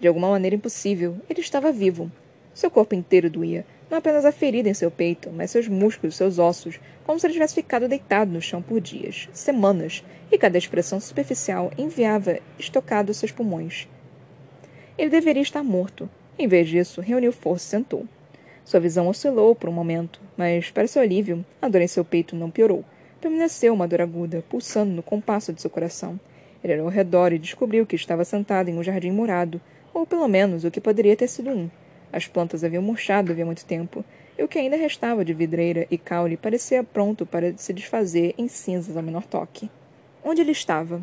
De alguma maneira impossível, ele estava vivo. Seu corpo inteiro doía, Não apenas a ferida em seu peito, mas seus músculos, seus ossos, como se ele tivesse ficado deitado no chão por dias, semanas, e cada expressão superficial enviava estocado seus pulmões. Ele deveria estar morto. Em vez disso, reuniu força e sentou. Sua visão oscilou por um momento, mas, para seu alívio, a dor em seu peito não piorou. Permaneceu uma dor aguda, pulsando no compasso de seu coração. Ele olhou ao redor e descobriu que estava sentado em um jardim murado, ou pelo menos o que poderia ter sido um. As plantas haviam murchado havia muito tempo, e o que ainda restava de vidreira e caule parecia pronto para se desfazer em cinzas ao menor toque. Onde ele estava?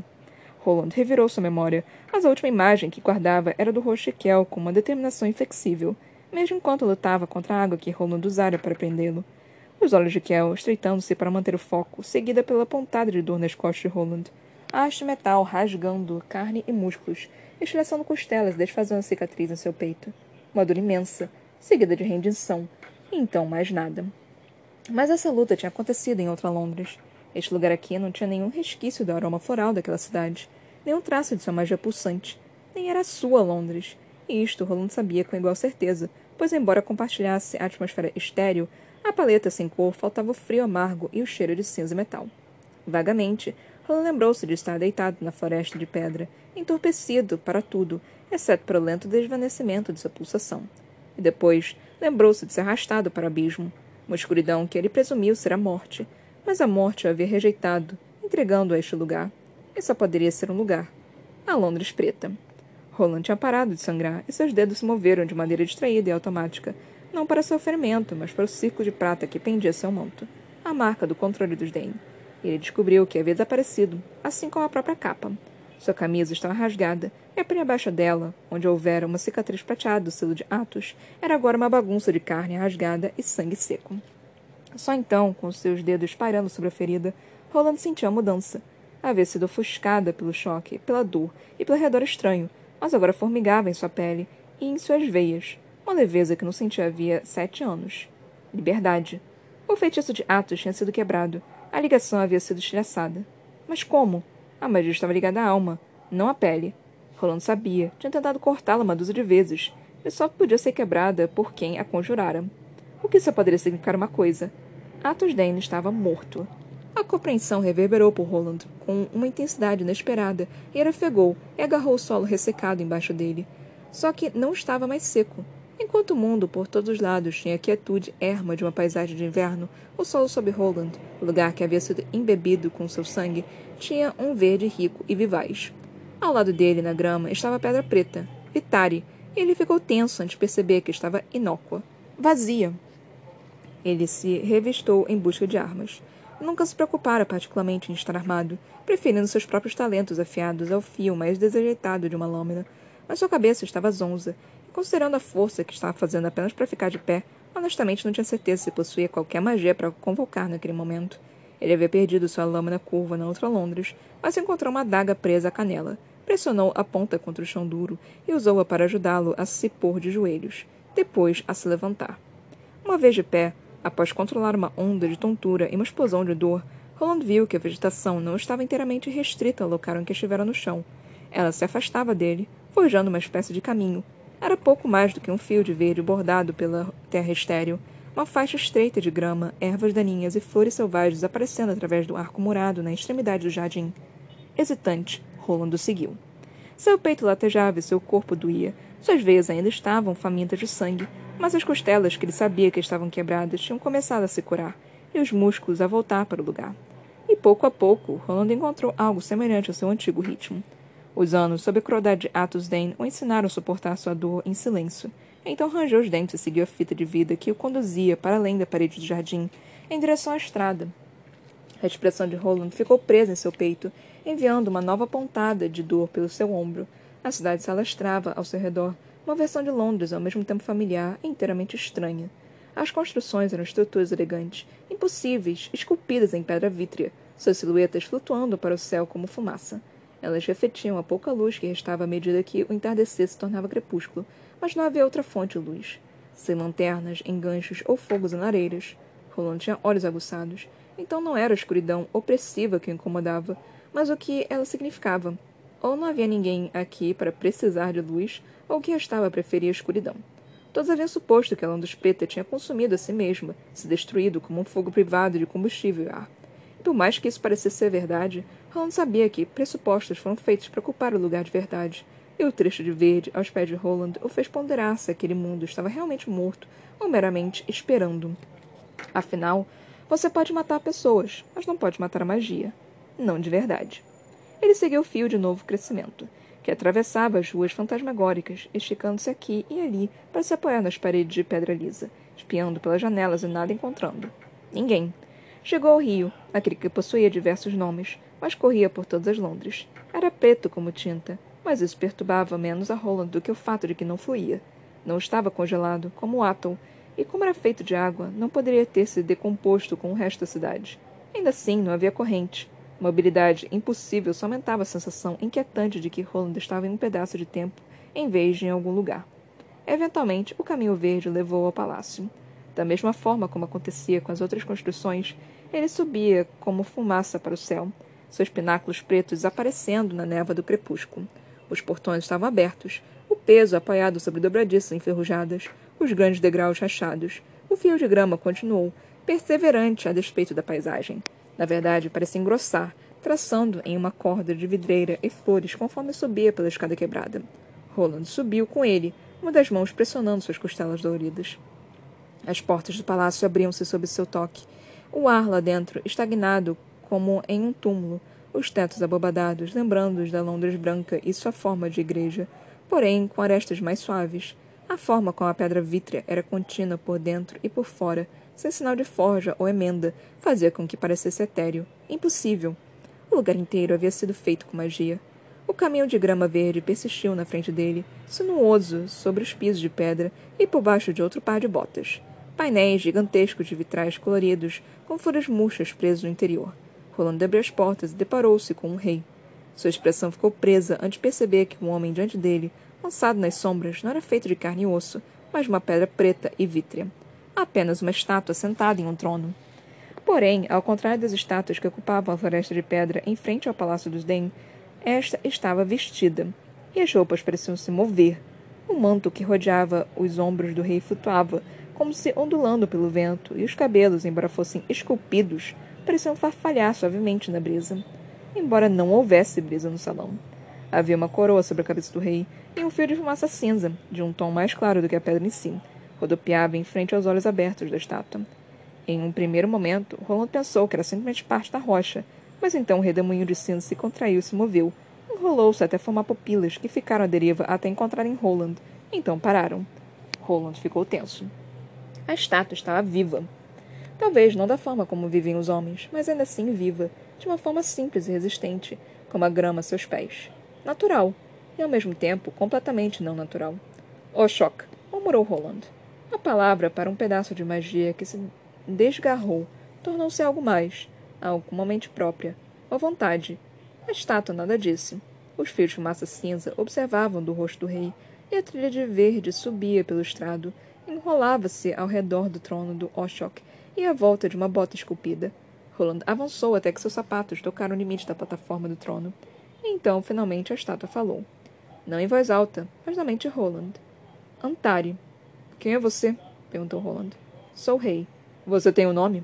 Roland revirou sua memória, mas a última imagem que guardava era do Kel com uma determinação inflexível, mesmo enquanto lutava contra a água que Roland usara para prendê-lo. Os olhos de Kel estreitando-se para manter o foco, seguida pela pontada de dor nas costas de Roland. Haste metal rasgando carne e músculos, estilhaçando costelas e desfazendo a cicatriz em seu peito. Uma dor imensa, seguida de rendição, e então mais nada. Mas essa luta tinha acontecido em outra Londres. Este lugar aqui não tinha nenhum resquício do aroma floral daquela cidade, nenhum traço de sua magia pulsante, nem era sua Londres. E isto Roland sabia com igual certeza, pois embora compartilhasse a atmosfera estéril, a paleta sem cor faltava o frio amargo e o cheiro de cinza e metal. Vagamente, Lembrou-se de estar deitado na floresta de pedra, entorpecido para tudo, exceto para o lento desvanecimento de sua pulsação. E depois lembrou-se de ser arrastado para o abismo, uma escuridão que ele presumiu ser a morte, mas a morte o havia rejeitado, entregando a este lugar. E só poderia ser um lugar. A Londres preta. Roland tinha parado de sangrar e seus dedos se moveram de maneira distraída e automática, não para seu ferimento, mas para o círculo de prata que pendia seu manto, a marca do controle dos Dane. Ele descobriu que havia desaparecido, assim como a própria capa. Sua camisa estava rasgada, e a pele abaixo dela, onde houvera uma cicatriz prateada do selo de Atos, era agora uma bagunça de carne rasgada e sangue seco. Só então, com seus dedos pairando sobre a ferida, Roland sentiu a mudança. Havia sido ofuscada pelo choque, pela dor e pelo redor estranho, mas agora formigava em sua pele e em suas veias, uma leveza que não sentia havia sete anos. Liberdade. O feitiço de Atos tinha sido quebrado. A ligação havia sido estilhaçada. Mas como? A magia estava ligada à alma, não à pele. Rolando sabia, tinha tentado cortá-la uma dúzia de vezes, e só podia ser quebrada por quem a conjurara. O que só poderia significar uma coisa. Atos Dane estava morto. A compreensão reverberou por Roland, com uma intensidade inesperada, e ele afegou e agarrou o solo ressecado embaixo dele. Só que não estava mais seco. Enquanto o mundo, por todos os lados, tinha a quietude erma de uma paisagem de inverno, o solo sob Roland, o lugar que havia sido embebido com seu sangue, tinha um verde rico e vivaz. Ao lado dele, na grama, estava a pedra preta, Vitari, e ele ficou tenso antes de perceber que estava inócua. Vazia. Ele se revistou em busca de armas. Nunca se preocupara particularmente em estar armado, preferindo seus próprios talentos afiados ao fio mais desajeitado de uma lâmina. Mas sua cabeça estava zonza, considerando a força que estava fazendo apenas para ficar de pé, honestamente não tinha certeza se possuía qualquer magia para convocar naquele momento. Ele havia perdido sua lâmina curva na outra Londres, mas encontrou uma adaga presa à canela. Pressionou a ponta contra o chão duro e usou-a para ajudá-lo a se pôr de joelhos, depois a se levantar. Uma vez de pé, Após controlar uma onda de tontura e uma explosão de dor, Roland viu que a vegetação não estava inteiramente restrita ao local em que estivera no chão. Ela se afastava dele, forjando uma espécie de caminho. Era pouco mais do que um fio de verde bordado pela terra estéril, uma faixa estreita de grama, ervas daninhas e flores selvagens aparecendo através do arco murado na extremidade do jardim. Hesitante, Roland seguiu. Seu peito latejava e seu corpo doía. Suas veias ainda estavam famintas de sangue, mas as costelas que ele sabia que estavam quebradas tinham começado a se curar, e os músculos a voltar para o lugar. E pouco a pouco, Roland encontrou algo semelhante ao seu antigo ritmo. Os anos, sob a crueldade de Atos Dane, o ensinaram a suportar sua dor em silêncio. Então rangeu os dentes e seguiu a fita de vida que o conduzia para além da parede do jardim, em direção à estrada. A expressão de Roland ficou presa em seu peito, enviando uma nova pontada de dor pelo seu ombro. A cidade se alastrava ao seu redor, uma versão de Londres ao mesmo tempo familiar e inteiramente estranha. As construções eram estruturas elegantes, impossíveis, esculpidas em pedra vítrea, suas silhuetas flutuando para o céu como fumaça. Elas refletiam a pouca luz que restava à medida que o entardecer se tornava crepúsculo, mas não havia outra fonte de luz. Sem lanternas, enganchos ou fogos em lareiras. Roland tinha olhos aguçados, então não era a escuridão opressiva que o incomodava, mas o que ela significava. Ou não havia ninguém aqui para precisar de luz, ou que restava preferir a escuridão. Todos haviam suposto que a Londres Preta tinha consumido a si mesma, se destruído como um fogo privado de combustível e ar. E por mais que isso parecesse ser verdade, Roland sabia que pressupostos foram feitos para ocupar o lugar de verdade, e o trecho de verde aos pés de Roland o fez ponderar se aquele mundo estava realmente morto ou meramente esperando. Afinal, você pode matar pessoas, mas não pode matar a magia. Não de verdade. Ele seguiu o fio de novo crescimento, que atravessava as ruas fantasmagóricas, esticando-se aqui e ali para se apoiar nas paredes de pedra lisa, espiando pelas janelas e nada encontrando. Ninguém. Chegou ao rio, aquele que possuía diversos nomes, mas corria por todas as Londres. Era preto como tinta, mas isso perturbava menos a Roland do que o fato de que não fluía. Não estava congelado, como o Atom, e como era feito de água, não poderia ter se decomposto com o resto da cidade. Ainda assim, não havia corrente, Mobilidade impossível só aumentava a sensação inquietante de que Roland estava em um pedaço de tempo em vez de em algum lugar. Eventualmente, o caminho verde levou ao palácio. Da mesma forma como acontecia com as outras construções, ele subia como fumaça para o céu, seus pináculos pretos aparecendo na névoa do crepúsculo. Os portões estavam abertos, o peso apoiado sobre dobradiças enferrujadas, os grandes degraus rachados. O fio de grama continuou, perseverante a despeito da paisagem. Na verdade, parecia engrossar, traçando em uma corda de vidreira e flores conforme subia pela escada quebrada. Roland subiu com ele, uma das mãos pressionando suas costelas doloridas. As portas do palácio abriam-se sob seu toque. O ar lá dentro, estagnado como em um túmulo, os tetos abobadados, lembrando-os da Londres branca e sua forma de igreja, porém com arestas mais suaves. A forma como a pedra vítrea era contínua por dentro e por fora, sem sinal de forja ou emenda, fazia com que parecesse etéreo, impossível. O lugar inteiro havia sido feito com magia. O caminho de grama verde persistiu na frente dele, sinuoso sobre os pisos de pedra e por baixo de outro par de botas. Painéis gigantescos de vitrais coloridos, com folhas murchas presos no interior. Rolando abriu as portas e deparou-se com um rei. Sua expressão ficou presa antes de perceber que o homem diante dele, lançado nas sombras, não era feito de carne e osso, mas de uma pedra preta e vítrea apenas uma estátua sentada em um trono. Porém, ao contrário das estátuas que ocupavam a floresta de pedra em frente ao Palácio dos Den, esta estava vestida, e as roupas pareciam se mover. O manto que rodeava os ombros do rei flutuava, como se ondulando pelo vento, e os cabelos, embora fossem esculpidos, pareciam farfalhar suavemente na brisa. Embora não houvesse brisa no salão. Havia uma coroa sobre a cabeça do rei e um fio de fumaça cinza, de um tom mais claro do que a pedra em si, rodopiava em frente aos olhos abertos da estátua. Em um primeiro momento, Roland pensou que era simplesmente parte da rocha, mas então o redemoinho de cinza se contraiu e se moveu. Enrolou-se até formar pupilas, que ficaram à deriva até encontrarem Roland. Então pararam. Roland ficou tenso. A estátua estava viva. Talvez não da forma como vivem os homens, mas ainda assim viva, de uma forma simples e resistente, como a grama a seus pés. Natural, e ao mesmo tempo completamente não natural. Oshok, murmurou Roland. A palavra para um pedaço de magia que se desgarrou tornou-se algo mais, algo mente própria, uma vontade. A estátua nada disse. Os fios de fumaça cinza observavam do rosto do rei, e a trilha de verde subia pelo estrado, enrolava-se ao redor do trono do Oshok e à volta de uma bota esculpida. Roland avançou até que seus sapatos tocaram o limite da plataforma do trono. Então, finalmente, a estátua falou. Não em voz alta, mas na mente de Roland. Antari, quem é você? perguntou Roland. Sou rei. Você tem um nome?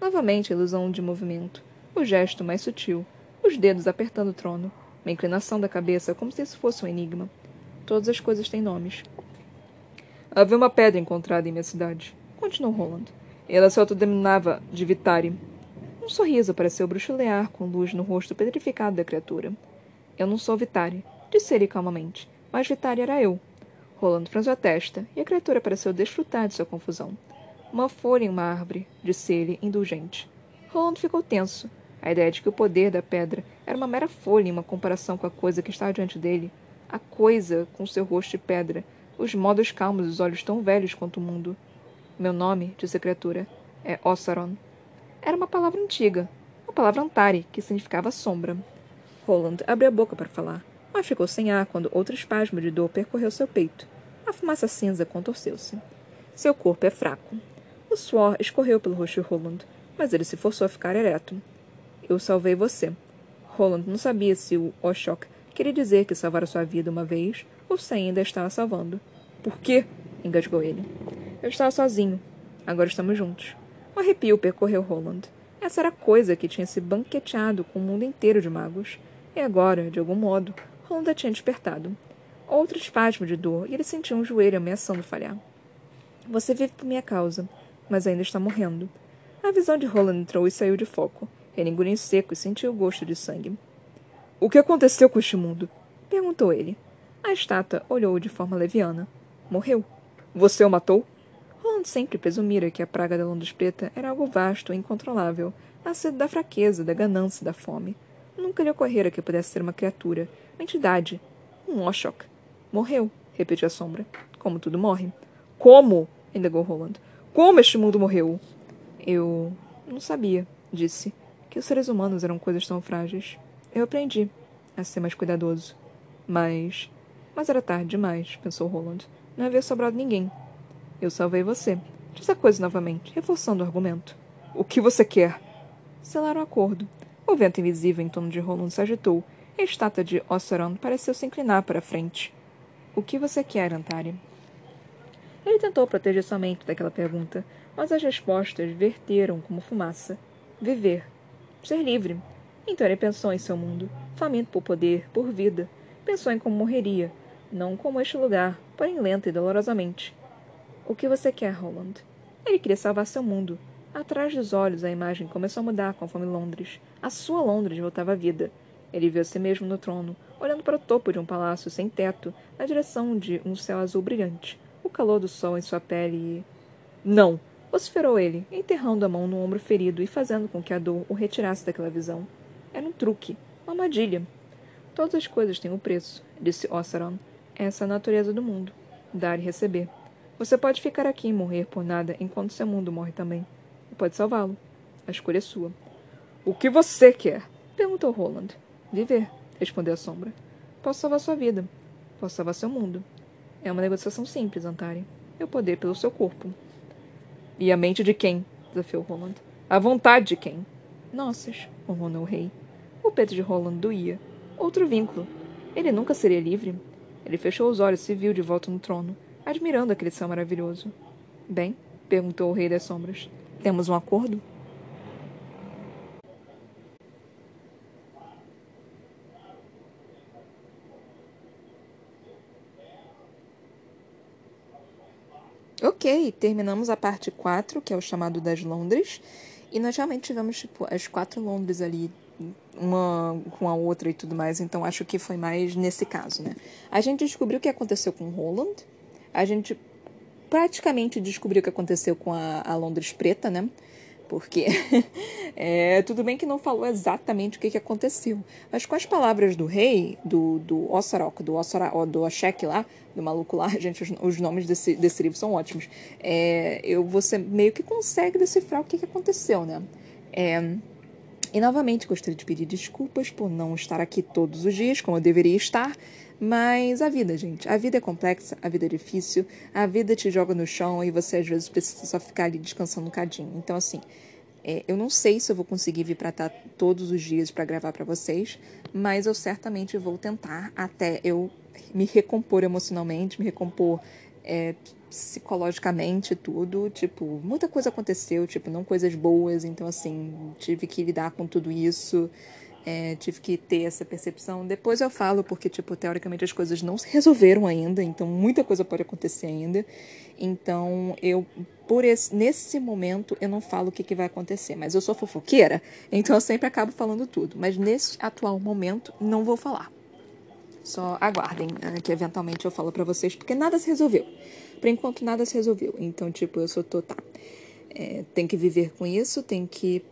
Novamente a ilusão de movimento. O gesto mais sutil. Os dedos apertando o trono. Uma inclinação da cabeça como se isso fosse um enigma. Todas as coisas têm nomes. Havia uma pedra encontrada em minha cidade. Continuou Roland. Ela se autodenominava de Vitari. Um sorriso pareceu bruxulear com luz no rosto petrificado da criatura. Eu não sou Vitari, disse ele calmamente. Mas Vitari era eu. Rolando franziu a testa, e a criatura pareceu desfrutar de sua confusão. Uma folha em uma árvore, disse ele, indulgente. Rolando ficou tenso. A ideia de que o poder da pedra era uma mera folha em uma comparação com a coisa que estava diante dele. A coisa, com seu rosto de pedra, os modos calmos e os olhos tão velhos quanto o mundo. Meu nome, disse a criatura, é Ossaron. Era uma palavra antiga, uma palavra Antari, que significava sombra. Roland abriu a boca para falar mas ficou sem ar quando outro espasmo de dor percorreu seu peito. A fumaça cinza contorceu-se. Seu corpo é fraco. O suor escorreu pelo rosto de Roland, mas ele se forçou a ficar ereto. Eu salvei você. Roland não sabia se o Oshok queria dizer que salvara sua vida uma vez ou se ainda estava salvando. Por quê? engasgou ele. Eu estava sozinho. Agora estamos juntos. Um arrepio percorreu Roland. Essa era a coisa que tinha se banqueteado com o mundo inteiro de magos. E agora, de algum modo, Roland a tinha despertado. Outro espasmo de dor, e ele sentiu um joelho ameaçando falhar. Você vive por minha causa, mas ainda está morrendo. A visão de Roland entrou e saiu de foco. Ele engoliu seco e sentiu o gosto de sangue. O que aconteceu com este mundo? Perguntou ele. A estátua olhou de forma leviana. Morreu. Você o matou? Sempre presumira que a praga da Londres Preta era algo vasto e incontrolável, nascido da fraqueza, da ganância da fome. Nunca lhe ocorrera que pudesse ser uma criatura, uma entidade, um Oshok. Morreu, repetiu a sombra. Como tudo morre. Como? indagou Roland. Como este mundo morreu? Eu não sabia, disse, que os seres humanos eram coisas tão frágeis. Eu aprendi a ser mais cuidadoso. Mas. Mas era tarde demais, pensou Roland. Não havia sobrado ninguém. Eu salvei você. Diz a coisa novamente, reforçando o argumento. O que você quer? Selaram o acordo. O vento invisível em torno de Roland se agitou, a estátua de Ossaron pareceu se inclinar para a frente. O que você quer, Antari? Ele tentou proteger sua mente daquela pergunta, mas as respostas verteram como fumaça. Viver. Ser livre. Então ele pensou em seu mundo, faminto por poder, por vida. Pensou em como morreria, não como este lugar, porém lenta e dolorosamente. O que você quer, Roland? Ele queria salvar seu mundo. Atrás dos olhos, a imagem começou a mudar conforme Londres. A sua Londres voltava à vida. Ele viu a si mesmo no trono, olhando para o topo de um palácio sem teto, na direção de um céu azul brilhante, o calor do sol em sua pele e. Não! vociferou ele, enterrando a mão no ombro ferido e fazendo com que a dor o retirasse daquela visão. Era um truque, uma armadilha. Todas as coisas têm um preço, disse Ossaron. Essa é a natureza do mundo. Dar e receber. Você pode ficar aqui e morrer por nada enquanto seu mundo morre também. E pode salvá-lo. A escolha é sua. O que você quer? perguntou Roland. Viver, respondeu a sombra. Posso salvar sua vida. Posso salvar seu mundo. É uma negociação simples, Antari. Eu poder pelo seu corpo. E a mente de quem? desafiou Roland. A vontade de quem? Nossas, murmurou o rei. O peito de Roland doía. Outro vínculo. Ele nunca seria livre. Ele fechou os olhos e se viu de volta no trono admirando aquele céu maravilhoso. Bem, perguntou o Rei das Sombras, temos um acordo? Ok, terminamos a parte 4, que é o chamado das Londres. E nós realmente tivemos, tipo, as quatro Londres ali, uma com a outra e tudo mais. Então acho que foi mais nesse caso, né? A gente descobriu o que aconteceu com Roland a gente praticamente descobriu o que aconteceu com a, a Londres Preta, né? Porque é, tudo bem que não falou exatamente o que, que aconteceu, mas com as palavras do rei, do, do Ossarok, do, Ossara, do Oshek lá, do maluco lá, gente, os, os nomes desse, desse livro são ótimos. É, eu, você meio que consegue decifrar o que, que aconteceu, né? É, e novamente gostaria de pedir desculpas por não estar aqui todos os dias, como eu deveria estar. Mas a vida, gente, a vida é complexa, a vida é difícil, a vida te joga no chão e você às vezes precisa só ficar ali descansando um cadinho. Então, assim, é, eu não sei se eu vou conseguir vir para estar todos os dias para gravar para vocês, mas eu certamente vou tentar até eu me recompor emocionalmente, me recompor é, psicologicamente tudo. Tipo, muita coisa aconteceu, tipo, não coisas boas, então, assim, tive que lidar com tudo isso. É, tive que ter essa percepção. Depois eu falo, porque, tipo, teoricamente as coisas não se resolveram ainda, então muita coisa pode acontecer ainda. Então, eu, por esse, nesse momento, eu não falo o que, que vai acontecer, mas eu sou fofoqueira, então eu sempre acabo falando tudo. Mas nesse atual momento, não vou falar. Só aguardem né, que eventualmente eu falo para vocês, porque nada se resolveu. Por enquanto, nada se resolveu. Então, tipo, eu sou total. É, tem que viver com isso, tem que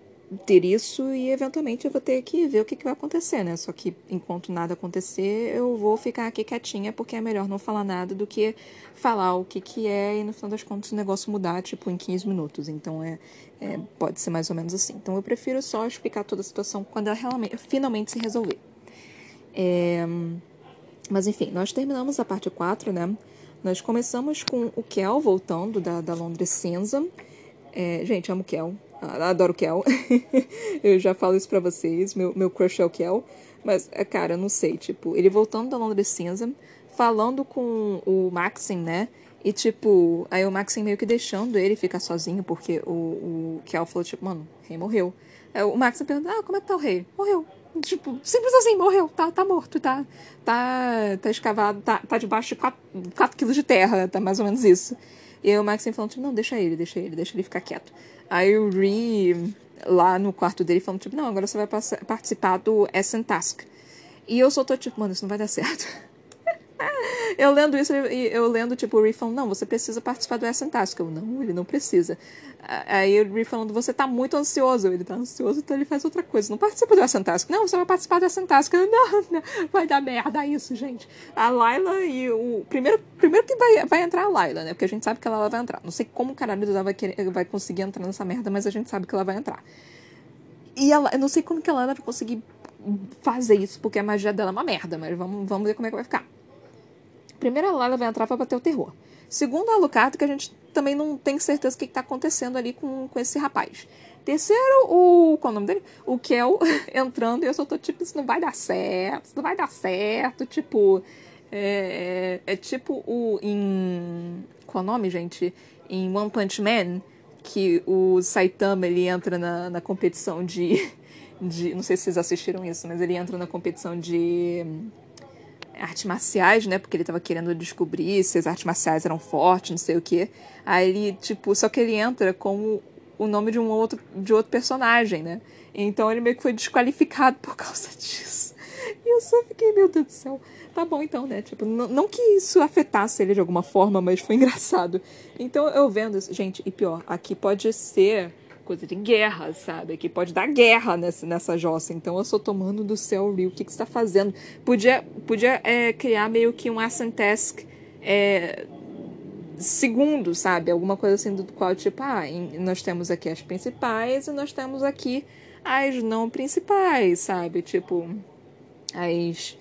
ter isso e eventualmente eu vou ter que ver o que, que vai acontecer, né? Só que enquanto nada acontecer, eu vou ficar aqui quietinha porque é melhor não falar nada do que falar o que, que é e no final das contas o negócio mudar, tipo, em 15 minutos. Então é, é pode ser mais ou menos assim. Então eu prefiro só explicar toda a situação quando ela realmente, finalmente se resolver. É, mas enfim, nós terminamos a parte 4, né? Nós começamos com o Kel voltando da, da Londres cinza. É, gente, amo Kel. Adoro Kel. eu já falo isso pra vocês. Meu, meu crush é o Kel. Mas, é, cara, não sei. Tipo, ele voltando da Londres Cinza, falando com o Maxim, né? E, tipo, aí o Maxim meio que deixando ele ficar sozinho, porque o, o Kel falou, tipo, mano, o rei morreu. Aí o Maxim pergunta, ah, como é que tá o rei? Morreu. Tipo, simples assim, morreu, tá, tá morto, tá, tá, tá escavado, tá, tá debaixo de 4, quilos de terra, tá mais ou menos isso. E aí o Maxim falando, tipo, não, deixa ele, deixa ele, deixa ele ficar quieto. Aí o Ree, lá no quarto dele, falando, tipo, não, agora você vai participar do Essen Task. E eu só tô tipo, mano, isso não vai dar certo. eu lendo isso, eu lendo, tipo, o Ree falando, não, você precisa participar do Essen Task. Eu, não, ele não precisa. Aí o Ree falando, você tá muito ansioso. Ele tá ansioso, então ele faz outra coisa. Não participa do Essen Task. Não, você vai participar do Essen Task. Eu, não, não, vai dar merda isso, gente. A Layla e o... Primeiro, primeiro que vai, vai entrar a Layla, né? Porque a gente sabe que ela vai entrar. Não sei como o caralho dela vai, querer, vai conseguir entrar nessa merda, mas a gente sabe que ela vai entrar. E ela, eu não sei como que ela vai conseguir fazer isso, porque a magia dela é uma merda, mas vamos, vamos ver como é que vai ficar. Primeiro, a Layla vai entrar pra bater o terror. Segundo, a Alucard, que a gente também não tem certeza o que está acontecendo ali com, com esse rapaz. Terceiro, o. Qual é o nome dele? O Kel entrando e eu só tô tipo, isso não vai dar certo, isso não vai dar certo. Tipo. É, é, é tipo o. Em. Qual é o nome, gente? Em One Punch Man, que o Saitama ele entra na, na competição de, de. Não sei se vocês assistiram isso, mas ele entra na competição de artes marciais, né? Porque ele tava querendo descobrir se as artes marciais eram fortes, não sei o quê. Aí ele, tipo, só que ele entra com o nome de um outro, de outro personagem, né? Então ele meio que foi desqualificado por causa disso. E eu só fiquei, meu Deus do céu. Tá bom então, né? Tipo, não, não que isso afetasse ele de alguma forma, mas foi engraçado. Então eu vendo isso, gente, e pior, aqui pode ser coisa de guerra, sabe? Que pode dar guerra nessa, nessa jossa. Então eu sou tomando do céu, Rio, o que, que você tá fazendo? Podia, podia é, criar meio que um Ascent Task é, segundo, sabe? Alguma coisa assim do qual, tipo, ah, nós temos aqui as principais e nós temos aqui as não principais, sabe? Tipo, as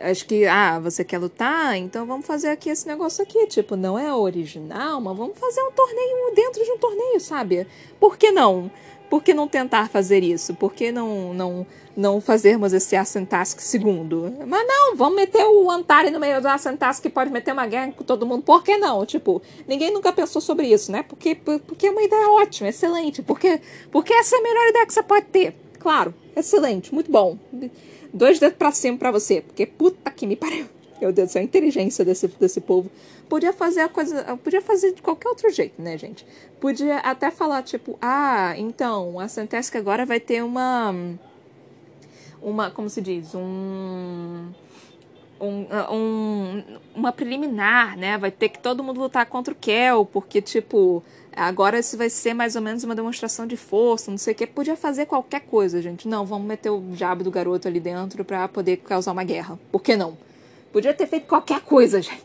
Acho que, ah, você quer lutar? Então vamos fazer aqui esse negócio aqui. Tipo, não é original, mas vamos fazer um torneio dentro de um torneio, sabe? Por que não? Por que não tentar fazer isso? Por que não, não, não fazermos esse Ascent Task segundo? Mas não, vamos meter o Antari no meio do Ascent Task que pode meter uma guerra com todo mundo. Por que não? Tipo, ninguém nunca pensou sobre isso, né? Porque, porque é uma ideia ótima, excelente. Porque, porque essa é a melhor ideia que você pode ter. Claro, excelente, muito bom dois dedos pra cima pra você, porque puta que me pariu. Meu Deus do céu, a inteligência desse, desse povo. Podia fazer a coisa. Podia fazer de qualquer outro jeito, né, gente? Podia até falar, tipo, ah, então, a Santesca agora vai ter uma. Uma. Como se diz? Um. Um, um, uma preliminar, né? Vai ter que todo mundo lutar contra o Kel, porque, tipo, Agora isso vai ser mais ou menos uma demonstração de força, não sei o que. Podia fazer qualquer coisa, gente. Não, vamos meter o diabo do garoto ali dentro para poder causar uma guerra. Por que não? Podia ter feito qualquer coisa, gente.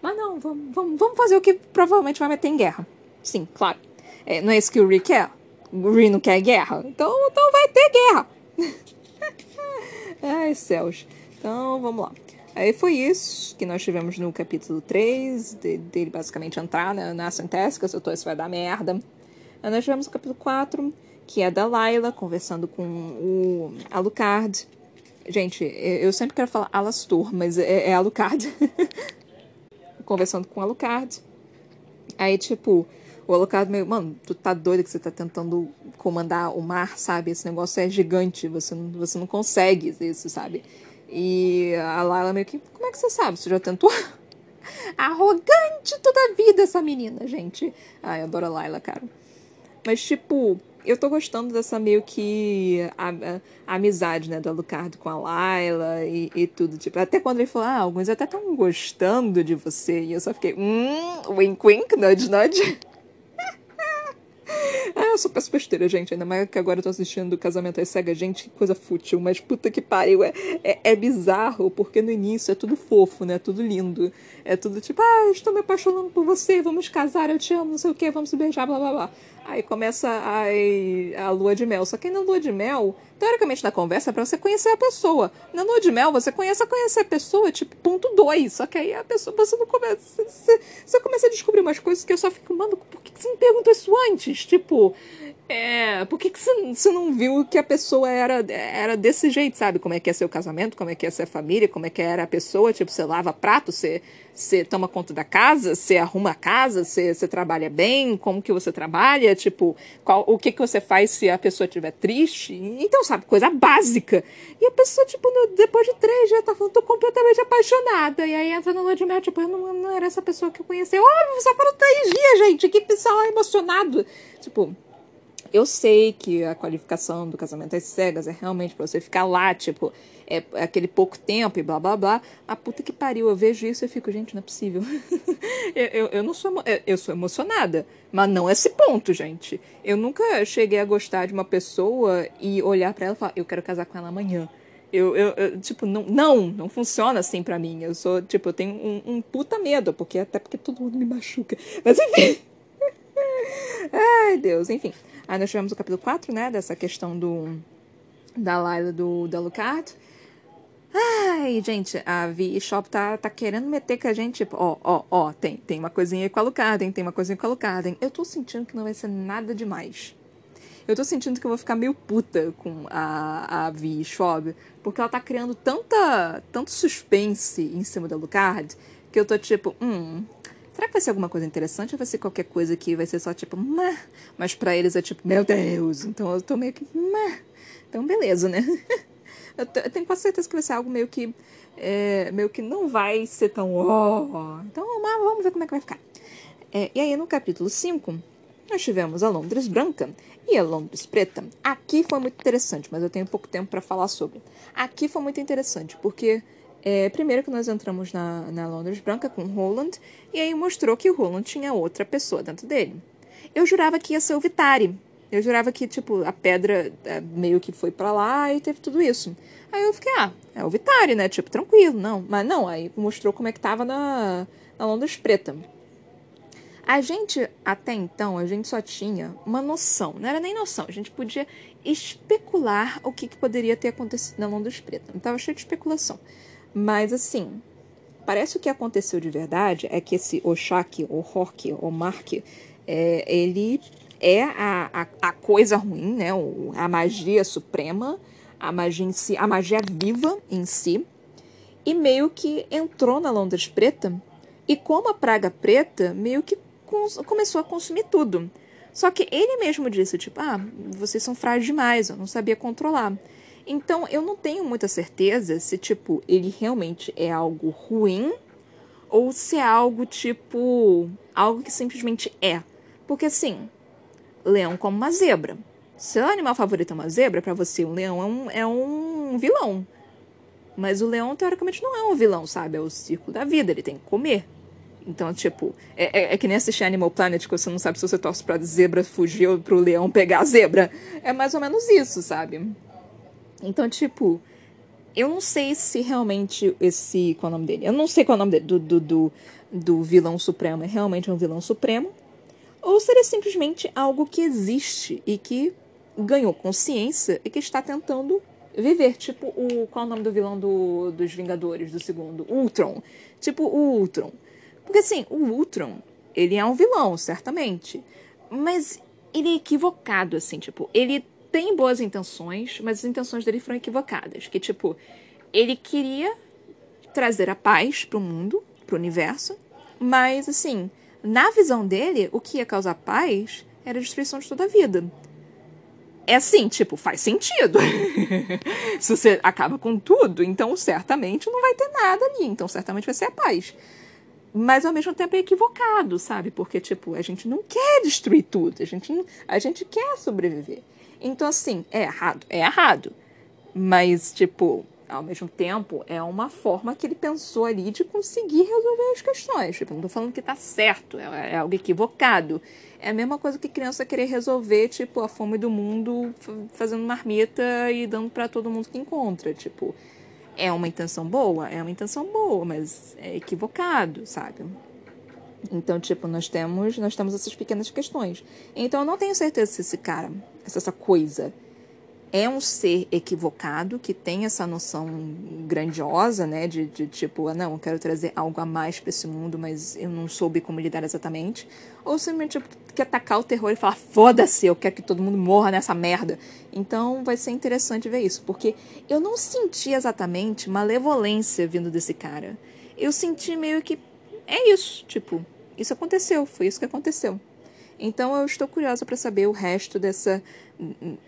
Mas não, vamos, vamos, vamos fazer o que provavelmente vai meter em guerra. Sim, claro. É, não é isso que o Rick quer? O Rick não quer guerra? Então, então vai ter guerra. Ai, céus. Então, vamos lá. Aí foi isso que nós tivemos no capítulo 3, de, dele basicamente entrar na, na Centésica, soltou isso vai dar merda. Aí nós tivemos o capítulo 4, que é da Layla conversando com o Alucard. Gente, eu sempre quero falar Alastor, mas é, é Alucard. conversando com o Alucard. Aí, tipo, o Alucard meio, mano, tu tá doido que você tá tentando comandar o mar, sabe? Esse negócio é gigante, você não, você não consegue isso, sabe? E a Layla meio que, como é que você sabe? Você já tentou? Arrogante toda a vida essa menina, gente. Ai, eu adoro a Layla, cara. Mas, tipo, eu tô gostando dessa meio que a, a, a amizade, né, do Alucard com a Layla e, e, tudo. Tipo, até quando ele falou, ah, alguns até estão gostando de você. E eu só fiquei, hum, wink wink, nudge nudge. Ah, eu sou peço besteira, gente. Ainda mais que agora eu tô assistindo Casamento às Cegas. Gente, que coisa fútil. Mas puta que pariu. É, é, é, bizarro, porque no início é tudo fofo, né? Tudo lindo. É tudo tipo, ah, estou me apaixonando por você, vamos casar, eu te amo, não sei o que, vamos se beijar, blá blá blá. Aí começa a, a lua de mel. Só que na lua de mel, teoricamente na conversa é pra você conhecer a pessoa. Na lua de mel, você conhece a conhecer a pessoa, tipo, ponto dois. Só que aí a pessoa, você não começa. Você, você começa a descobrir umas coisas que eu só fico, mano, por que você me perguntou isso antes? Tipo, É, por que, que você, você não viu que a pessoa era, era desse jeito, sabe? Como é que é seu casamento, como é que é ser família, como é que era a pessoa, tipo, você lava prato, você, você toma conta da casa, você arruma a casa, você, trabalha bem, como que você trabalha, tipo, qual, o que, que você faz se a pessoa estiver triste. Então, sabe, coisa básica. E a pessoa, tipo, no, depois de três já tá falando, tô completamente apaixonada. E aí entra no lua de mel, tipo, eu não, não era essa pessoa que eu conheci. Óbvio, só foram três dias, gente, que pessoal emocionado. Tipo, eu sei que a qualificação do casamento às cegas é realmente pra você ficar lá, tipo, é, aquele pouco tempo e blá blá blá. A puta que pariu, eu vejo isso e eu fico, gente, não é possível. eu, eu, eu, não sou. Eu sou emocionada, mas não esse ponto, gente. Eu nunca cheguei a gostar de uma pessoa e olhar para ela e falar, eu quero casar com ela amanhã. Eu, eu, eu, tipo, não, não, não funciona assim pra mim. Eu sou, tipo, eu tenho um, um puta medo, porque até porque todo mundo me machuca. Mas enfim. Ai, Deus, enfim. Aí nós tivemos o capítulo 4, né? Dessa questão do da Laila do, do Alucard. Ai, gente, a V-Shop tá, tá querendo meter com a gente, tipo, ó, ó, ó, tem, tem uma coisinha aí com a Alucard, tem uma coisinha com a Alucard. Eu tô sentindo que não vai ser nada demais. Eu tô sentindo que eu vou ficar meio puta com a, a V-Shop, porque ela tá criando tanta, tanto suspense em cima da Alucard, que eu tô tipo, hum, Será que vai ser alguma coisa interessante ou vai ser qualquer coisa que vai ser só tipo, Mah! mas para eles é tipo, meu Deus. Então eu tô meio que, Mah! então beleza, né? eu, eu, tenho quase certeza que vai ser algo meio que, é, meio que não vai ser tão, oh. Então mas vamos ver como é que vai ficar. É, e aí no capítulo 5, nós tivemos a Londres branca e a Londres preta. Aqui foi muito interessante, mas eu tenho pouco tempo para falar sobre. Aqui foi muito interessante, porque é, primeiro que nós entramos na, na Londres Branca com o Roland, e aí mostrou que o Roland tinha outra pessoa dentro dele. Eu jurava que ia ser o Vitari. Eu jurava que, tipo, a pedra é, meio que foi para lá e teve tudo isso. Aí eu fiquei, ah, é o Vitari, né? Tipo, tranquilo, não. Mas não, aí mostrou como é que tava na, na Londres Preta. A gente, até então, a gente só tinha uma noção, não era nem noção, a gente podia especular o que, que poderia ter acontecido na Londres Preta. Não tava cheio de especulação. Mas assim, parece que o que aconteceu de verdade é que esse Oshak, ou Hork, ou Mark, é, ele é a, a, a, coisa ruim, né? a magia suprema, a magia em si, a magia viva em si, e meio que entrou na Londres Preta, e como a praga preta, meio que começou a consumir tudo. Só que ele mesmo disse, tipo, ah, vocês são frágeis demais, eu não sabia controlar. Então, eu não tenho muita certeza se, tipo, ele realmente é algo ruim ou se é algo, tipo, algo que simplesmente é. Porque, assim, leão como uma zebra. Seu animal favorito é uma zebra, para você, um leão é um, é um vilão. Mas o leão, teoricamente, não é um vilão, sabe? É o ciclo da vida, ele tem que comer. Então, tipo, é, é, é, que nem assistir Animal Planet, que você não sabe se você torce pra zebra fugir ou pro leão pegar a zebra. É mais ou menos isso, sabe? Então, tipo, eu não sei se realmente esse. Qual é o nome dele? Eu não sei qual é o nome dele, do, do, do, do vilão supremo. É realmente um vilão supremo. Ou seria simplesmente algo que existe e que ganhou consciência e que está tentando viver. Tipo, o, qual é o nome do vilão do, dos Vingadores, do segundo? Ultron. Tipo, o Ultron. Porque assim, o Ultron, ele é um vilão, certamente. Mas ele é equivocado, assim, tipo, ele tem boas intenções, mas as intenções dele foram equivocadas. Que, tipo, ele queria trazer a paz pro mundo, pro universo, mas, assim, na visão dele, o que ia causar paz era a destruição de toda a vida. É assim, tipo, faz sentido. Se você acaba com tudo, então certamente não vai ter nada ali. Então certamente vai ser a paz. Mas ao mesmo tempo é equivocado, sabe? Porque, tipo, a gente não quer destruir tudo. A gente, a gente quer sobreviver. Então, assim, é errado? É errado. Mas, tipo, ao mesmo tempo, é uma forma que ele pensou ali de conseguir resolver as questões. Tipo, não tô falando que tá certo, é, é algo equivocado. É a mesma coisa que criança querer resolver, tipo, a fome do mundo fazendo marmita e dando para todo mundo que encontra. Tipo, é uma intenção boa? É uma intenção boa, mas é equivocado, sabe? Então, tipo, nós temos, nós temos essas pequenas questões. Então, eu não tenho certeza se esse cara, se essa coisa é um ser equivocado que tem essa noção grandiosa, né, de, de tipo, ah, não, eu quero trazer algo a mais para esse mundo, mas eu não soube como lidar exatamente, ou simplesmente tipo, quer atacar o terror e falar, foda-se, eu quero que todo mundo morra nessa merda. Então vai ser interessante ver isso, porque eu não senti exatamente malevolência vindo desse cara. Eu senti meio que é isso, tipo, isso aconteceu, foi isso que aconteceu. Então eu estou curiosa para saber o resto dessa,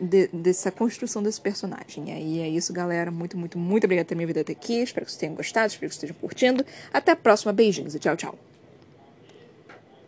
de, dessa construção desse personagem. E aí é isso, galera. Muito, muito, muito obrigada por ter me vindo até aqui. Espero que vocês tenham gostado, espero que vocês estejam curtindo. Até a próxima. Beijinhos e tchau, tchau.